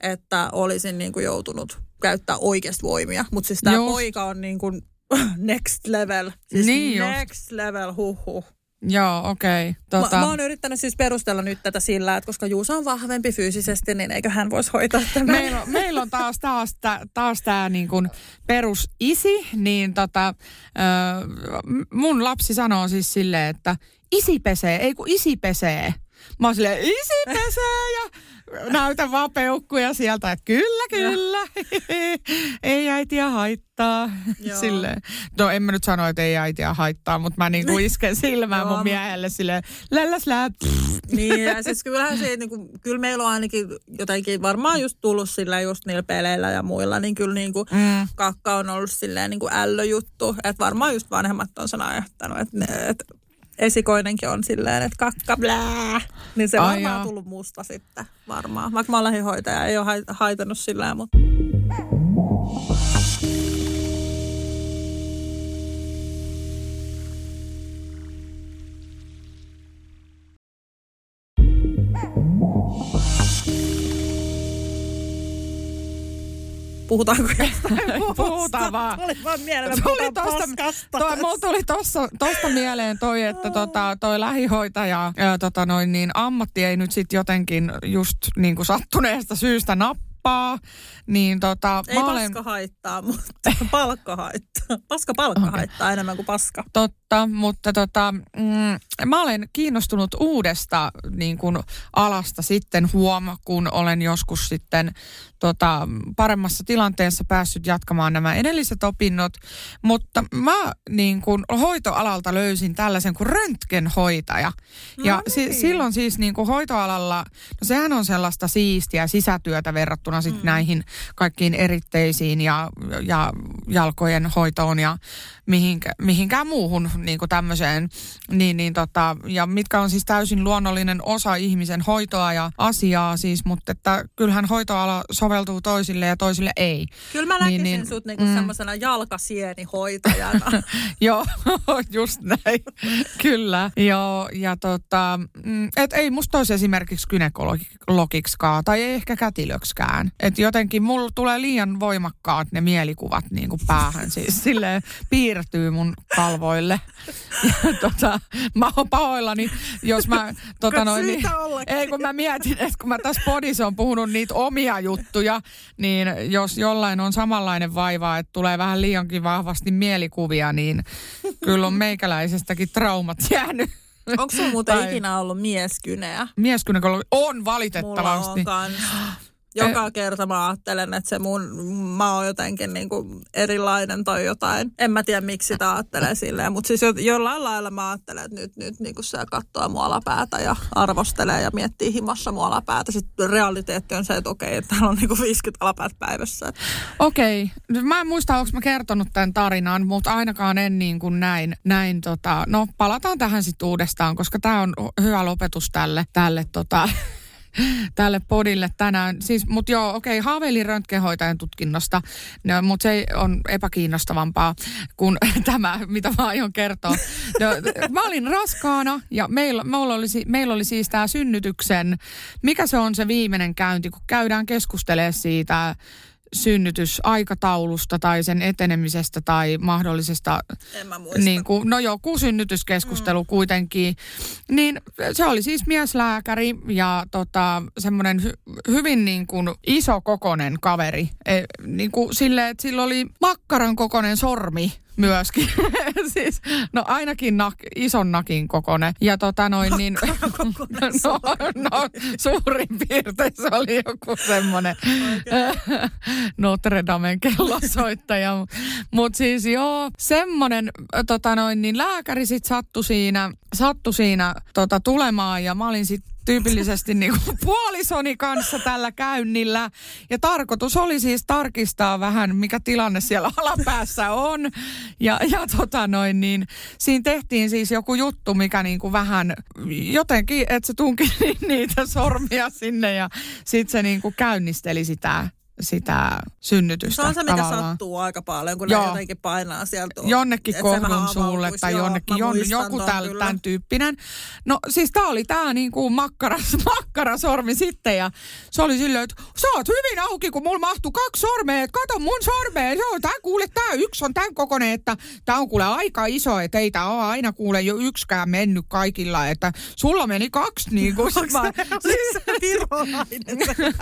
että olisin niin kuin joutunut käyttää oikeasti voimia. Mutta siis tämä poika on niin kuin next level. Siis Niin just. next level, huhhuh. Joo, okei. Okay. Tota... Mä, mä oon yrittänyt siis perustella nyt tätä sillä, että koska Juuso on vahvempi fyysisesti, niin eikö hän voisi hoitaa tämän? meillä, on, meillä on taas, taas, tä- taas tämä niin kuin perusisi, niin tota, mun lapsi sanoo siis silleen, että isi pesee, ei kun isi pesee. Mä oon silleen, isi pesee ja näytän vaan peukkuja sieltä, että kyllä, kyllä, ei äitiä haittaa. Joo. Silleen. No en mä nyt sano, että ei äitiä haittaa, mutta mä niinku isken silmään mun miehelle silleen, lälläs lää, niin, ja siis kyllähän se, niin kuin, kyllä meillä on ainakin jotenkin varmaan just tullut sillä just niillä peleillä ja muilla, niin kyllä niin kuin Mm. kakka on ollut silleen niin kuin ällöjuttu. Että varmaan just vanhemmat on sen ajattanut, että, ne, että esikoinenkin on silleen, että kakka blää. Niin se on Ai varmaan joo. tullut musta sitten varmaan. Vaikka mä oon lähihoitaja, ei ole hait- haitannut sillä mutta Puhutaanko jostain? Puhutaan vaan. Tuli vaan mieleen, Tuli tosta, toi, mulla tuli tossa, tosta mieleen toi, että tota, toi lähihoitaja ää, tota noin, niin ammatti ei nyt sit jotenkin just niin kuin sattuneesta syystä nappaa. Niin tota, Ei mä olen, paska haittaa, mutta palkka haittaa. Paska palkka okay. haittaa enemmän kuin paska. Totta, mutta tota, mm, mä olen kiinnostunut uudesta niin kuin alasta sitten huoma, kun olen joskus sitten tota, paremmassa tilanteessa päässyt jatkamaan nämä edelliset opinnot. Mutta mä niin kuin hoitoalalta löysin tällaisen kuin röntgenhoitaja. Ja No si- niin. silloin siis niin kuin hoitoalalla, no sehän on sellaista siistiä sisätyötä verrattuna sitten mm. näihin kaikkiin eritteisiin ja, ja jalkojen hoitoon ja mihinkä, mihinkään muuhun niin kuin tämmöiseen. Niin, niin tota, ja mitkä on siis täysin luonnollinen osa ihmisen hoitoa ja asiaa siis, mutta että kyllähän hoitoala soveltuu toisille ja toisille ei. Kyllä mä Niin, näkisin niin, sut niinku mm. semmoisena jalkasienihoitajana. Joo, just näin. Kyllä. Joo, ja tota, mm, et ei musta olisi esimerkiksi gynekologiksikaan tai ei ehkä kätilöksikään. Et jotenkin mulla tulee liian voimakkaat ne mielikuvat niin kuin päähän. Siis silleen piirtyy mun kalvoille. Ja tota, mä oon pahoillani, jos mä tota noin, niin, ei kun mä mietin, että kun mä tässä podissa on puhunut niitä omia juttuja, niin jos jollain on samanlainen vaiva, että tulee vähän liiankin vahvasti mielikuvia, niin kyllä on meikäläisestäkin traumat jäänyt. Onko sulla muuten Tai- ikinä ollut mieskyneä? Mieskynekologi on Mulla valitettavasti. on kans. Joka kerta mä ajattelen, että se mun, mä oon jotenkin niinku erilainen tai jotain. En mä tiedä, miksi sitä ajattelee silleen. Mutta siis jo, jollain lailla mä ajattelen, että nyt, nyt niinku se katsoo mua alapäätä ja arvostelee ja miettii himassa mua alapäätä. Sitten realiteetti on se, että okei, että täällä on niinku 50 alapäät päivässä. Okei, Nyt mä en muista, onko mä kertonut tämän tarinan, mutta ainakaan en niin kuin näin. näin tota, no palataan tähän sitten uudestaan, koska tämä on hyvä lopetus tälle, tälle tota, tälle podille tänään. Siis, mutta joo, okei, okay, haaveilin röntgenhoitajan tutkinnosta, no, mutta se on epäkiinnostavampaa kuin tämä, mitä mä aion kertoa. No, mä olin raskaana ja meillä, meillä, oli, meillä oli siis tämä synnytyksen, mikä se on se viimeinen käynti, kun käydään keskustelemaan siitä synnytysaikataulusta tai sen etenemisestä tai mahdollisesta niin kuin, no joku synnytyskeskustelu mm. kuitenkin. Niin se oli siis mieslääkäri ja tota, semmoinen hy, hyvin niin kuin iso kokonen kaveri. E, niin kuin sille, että sillä oli makkaran kokonen sormi myöskin. siis, no ainakin nak, ison nakin kokonen. Ja tota noin niin... no, no, suurin piirtein se oli joku semmoinen Notre Damen kellosoittaja. Mutta siis joo, semmoinen tota noin, niin lääkäri sit sattui siinä, sattui siinä tota, tulemaan ja mä olin sitten tyypillisesti niin kuin puolisoni kanssa tällä käynnillä. Ja tarkoitus oli siis tarkistaa vähän, mikä tilanne siellä alapäässä on. Ja, ja tota noin, niin siinä tehtiin siis joku juttu, mikä niin kuin vähän jotenkin, että se tunki niitä sormia sinne ja sitten se niin kuin käynnisteli sitä sitä synnytystä Se on se, mikä tavallaan. sattuu aika paljon, kun Joo. ne jotenkin painaa sieltä. jonnekin kohdun suulle tai Joo, jonnekin, jon, joku kyllä. tämän tyyppinen. No siis tää oli tää niinku makkaras, makkarasormi sitten ja se oli silleen, että sä oot hyvin auki, kun mulla mahtuu kaksi sormea, kato mun sormea, se on tää kuule, tää yksi on tämän kokoinen, että tää on kuule aika iso, että ei tää ole aina kuule jo yksikään mennyt kaikilla, että sulla meni kaksi. Sit mä, Oliko se virolainen se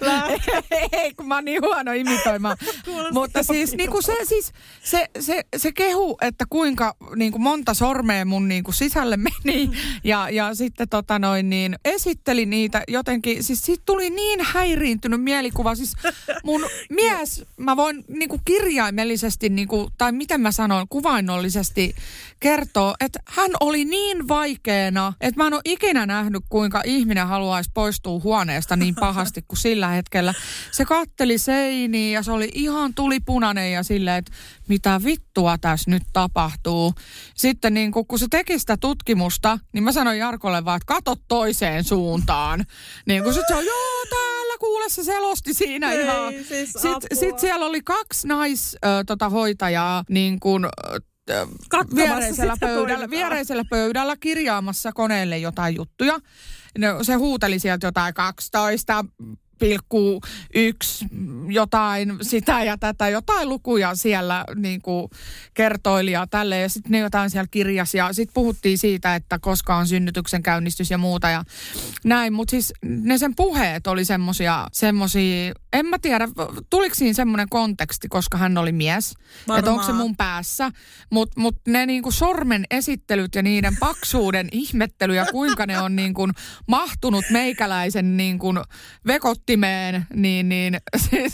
lääkäri? ei, kun mä oon niin huono imitoimaan. Mutta siis, niin kuin se, siis se, se, se kehu, että kuinka niin kuin monta sormea mun niin kuin sisälle meni ja, ja sitten tota noin niin esitteli niitä jotenkin, siis siitä tuli niin häiriintynyt mielikuva. Siis mun mies, mä voin niin kuin kirjaimellisesti, niin kuin, tai miten mä sanon, kuvainnollisesti kertoa, että hän oli niin vaikeena, että mä en ole ikinä nähnyt, kuinka ihminen haluaisi poistua huoneesta niin pahasti kuin sillä hetkellä. Se katteli seiniin ja se oli ihan tulipunainen ja silleen, että mitä vittua tässä nyt tapahtuu. Sitten niin kun, kun se teki sitä tutkimusta, niin mä sanoin Jarkolle vaan, että kato toiseen suuntaan. Niin kun sit se on, joo täällä kuule se selosti siinä Ei, ihan. siis Sitten sit siellä oli kaksi nais, ö, tota, hoitajaa niin Katsomassa viereisellä pöydällä, viereisellä pöydällä kirjaamassa koneelle jotain juttuja. No, se huuteli sieltä jotain 12 jotain sitä ja tätä, jotain lukuja siellä niin kuin kertoili ja tälleen. Ja sitten ne jotain siellä kirjasi ja sitten puhuttiin siitä, että koska on synnytyksen käynnistys ja muuta ja näin. Mutta siis ne sen puheet oli semmosia, semmosia, en mä tiedä, tuliko siinä semmoinen konteksti, koska hän oli mies. Että onko se mun päässä. Mutta mut ne niinku sormen esittelyt ja niiden paksuuden ihmettely ja kuinka ne on niinku mahtunut meikäläisen niinku vekottimeen, niin, niin se,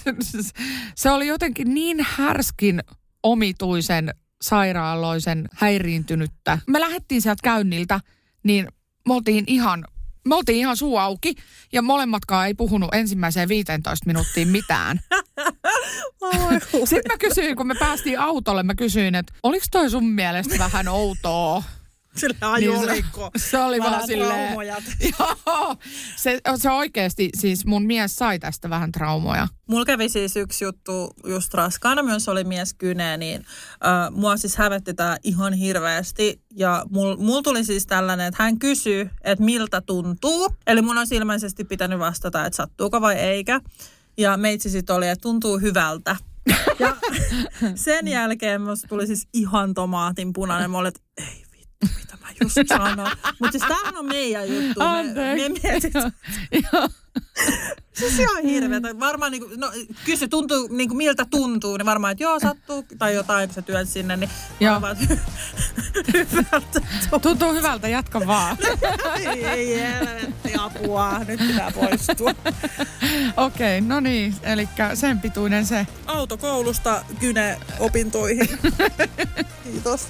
se oli jotenkin niin härskin omituisen sairaaloisen häiriintynyttä. Me lähdettiin sieltä käynniltä, niin me oltiin ihan me oltiin ihan suu auki ja molemmatkaan ei puhunut ensimmäiseen 15 minuuttiin mitään. Sitten mä kysyin, kun me päästiin autolle, mä kysyin, että oliko toi sun mielestä vähän outoa? Ajolikko. Niin se, se oli vaan silleen. Joo, se, se oikeasti, siis mun mies sai tästä vähän traumoja. Mulla kävi siis yksi juttu just raskaana, myös oli mies kyneen, niin äh, mua siis hävetti tää ihan hirveästi. Ja mulla mul tuli siis tällainen, että hän kysyy, että miltä tuntuu. Eli mun on ilmeisesti pitänyt vastata, että sattuuko vai eikä. Ja meitsi sitten oli, että tuntuu hyvältä. Ja sen jälkeen musta tuli siis ihan tomaatin punainen. Mä olin, että ei mitä mä just sanoin. Mutta siis tämähän on meidän juttu. Me, me mietitään. siis ihan hirveetä. Varmaan niin kuin, no, kysy, tuntuu, niin kuin miltä tuntuu, niin varmaan, että joo, sattuu, tai jotain, kun sä työt sinne, niin joo. varmaan, hyvältä. Tuntuu hyvältä, jatka vaan. ei, ei, helvetti, apua, nyt pitää poistua. Okei, okay, no niin, eli sen pituinen se. Autokoulusta kyne opintoihin. Kiitos.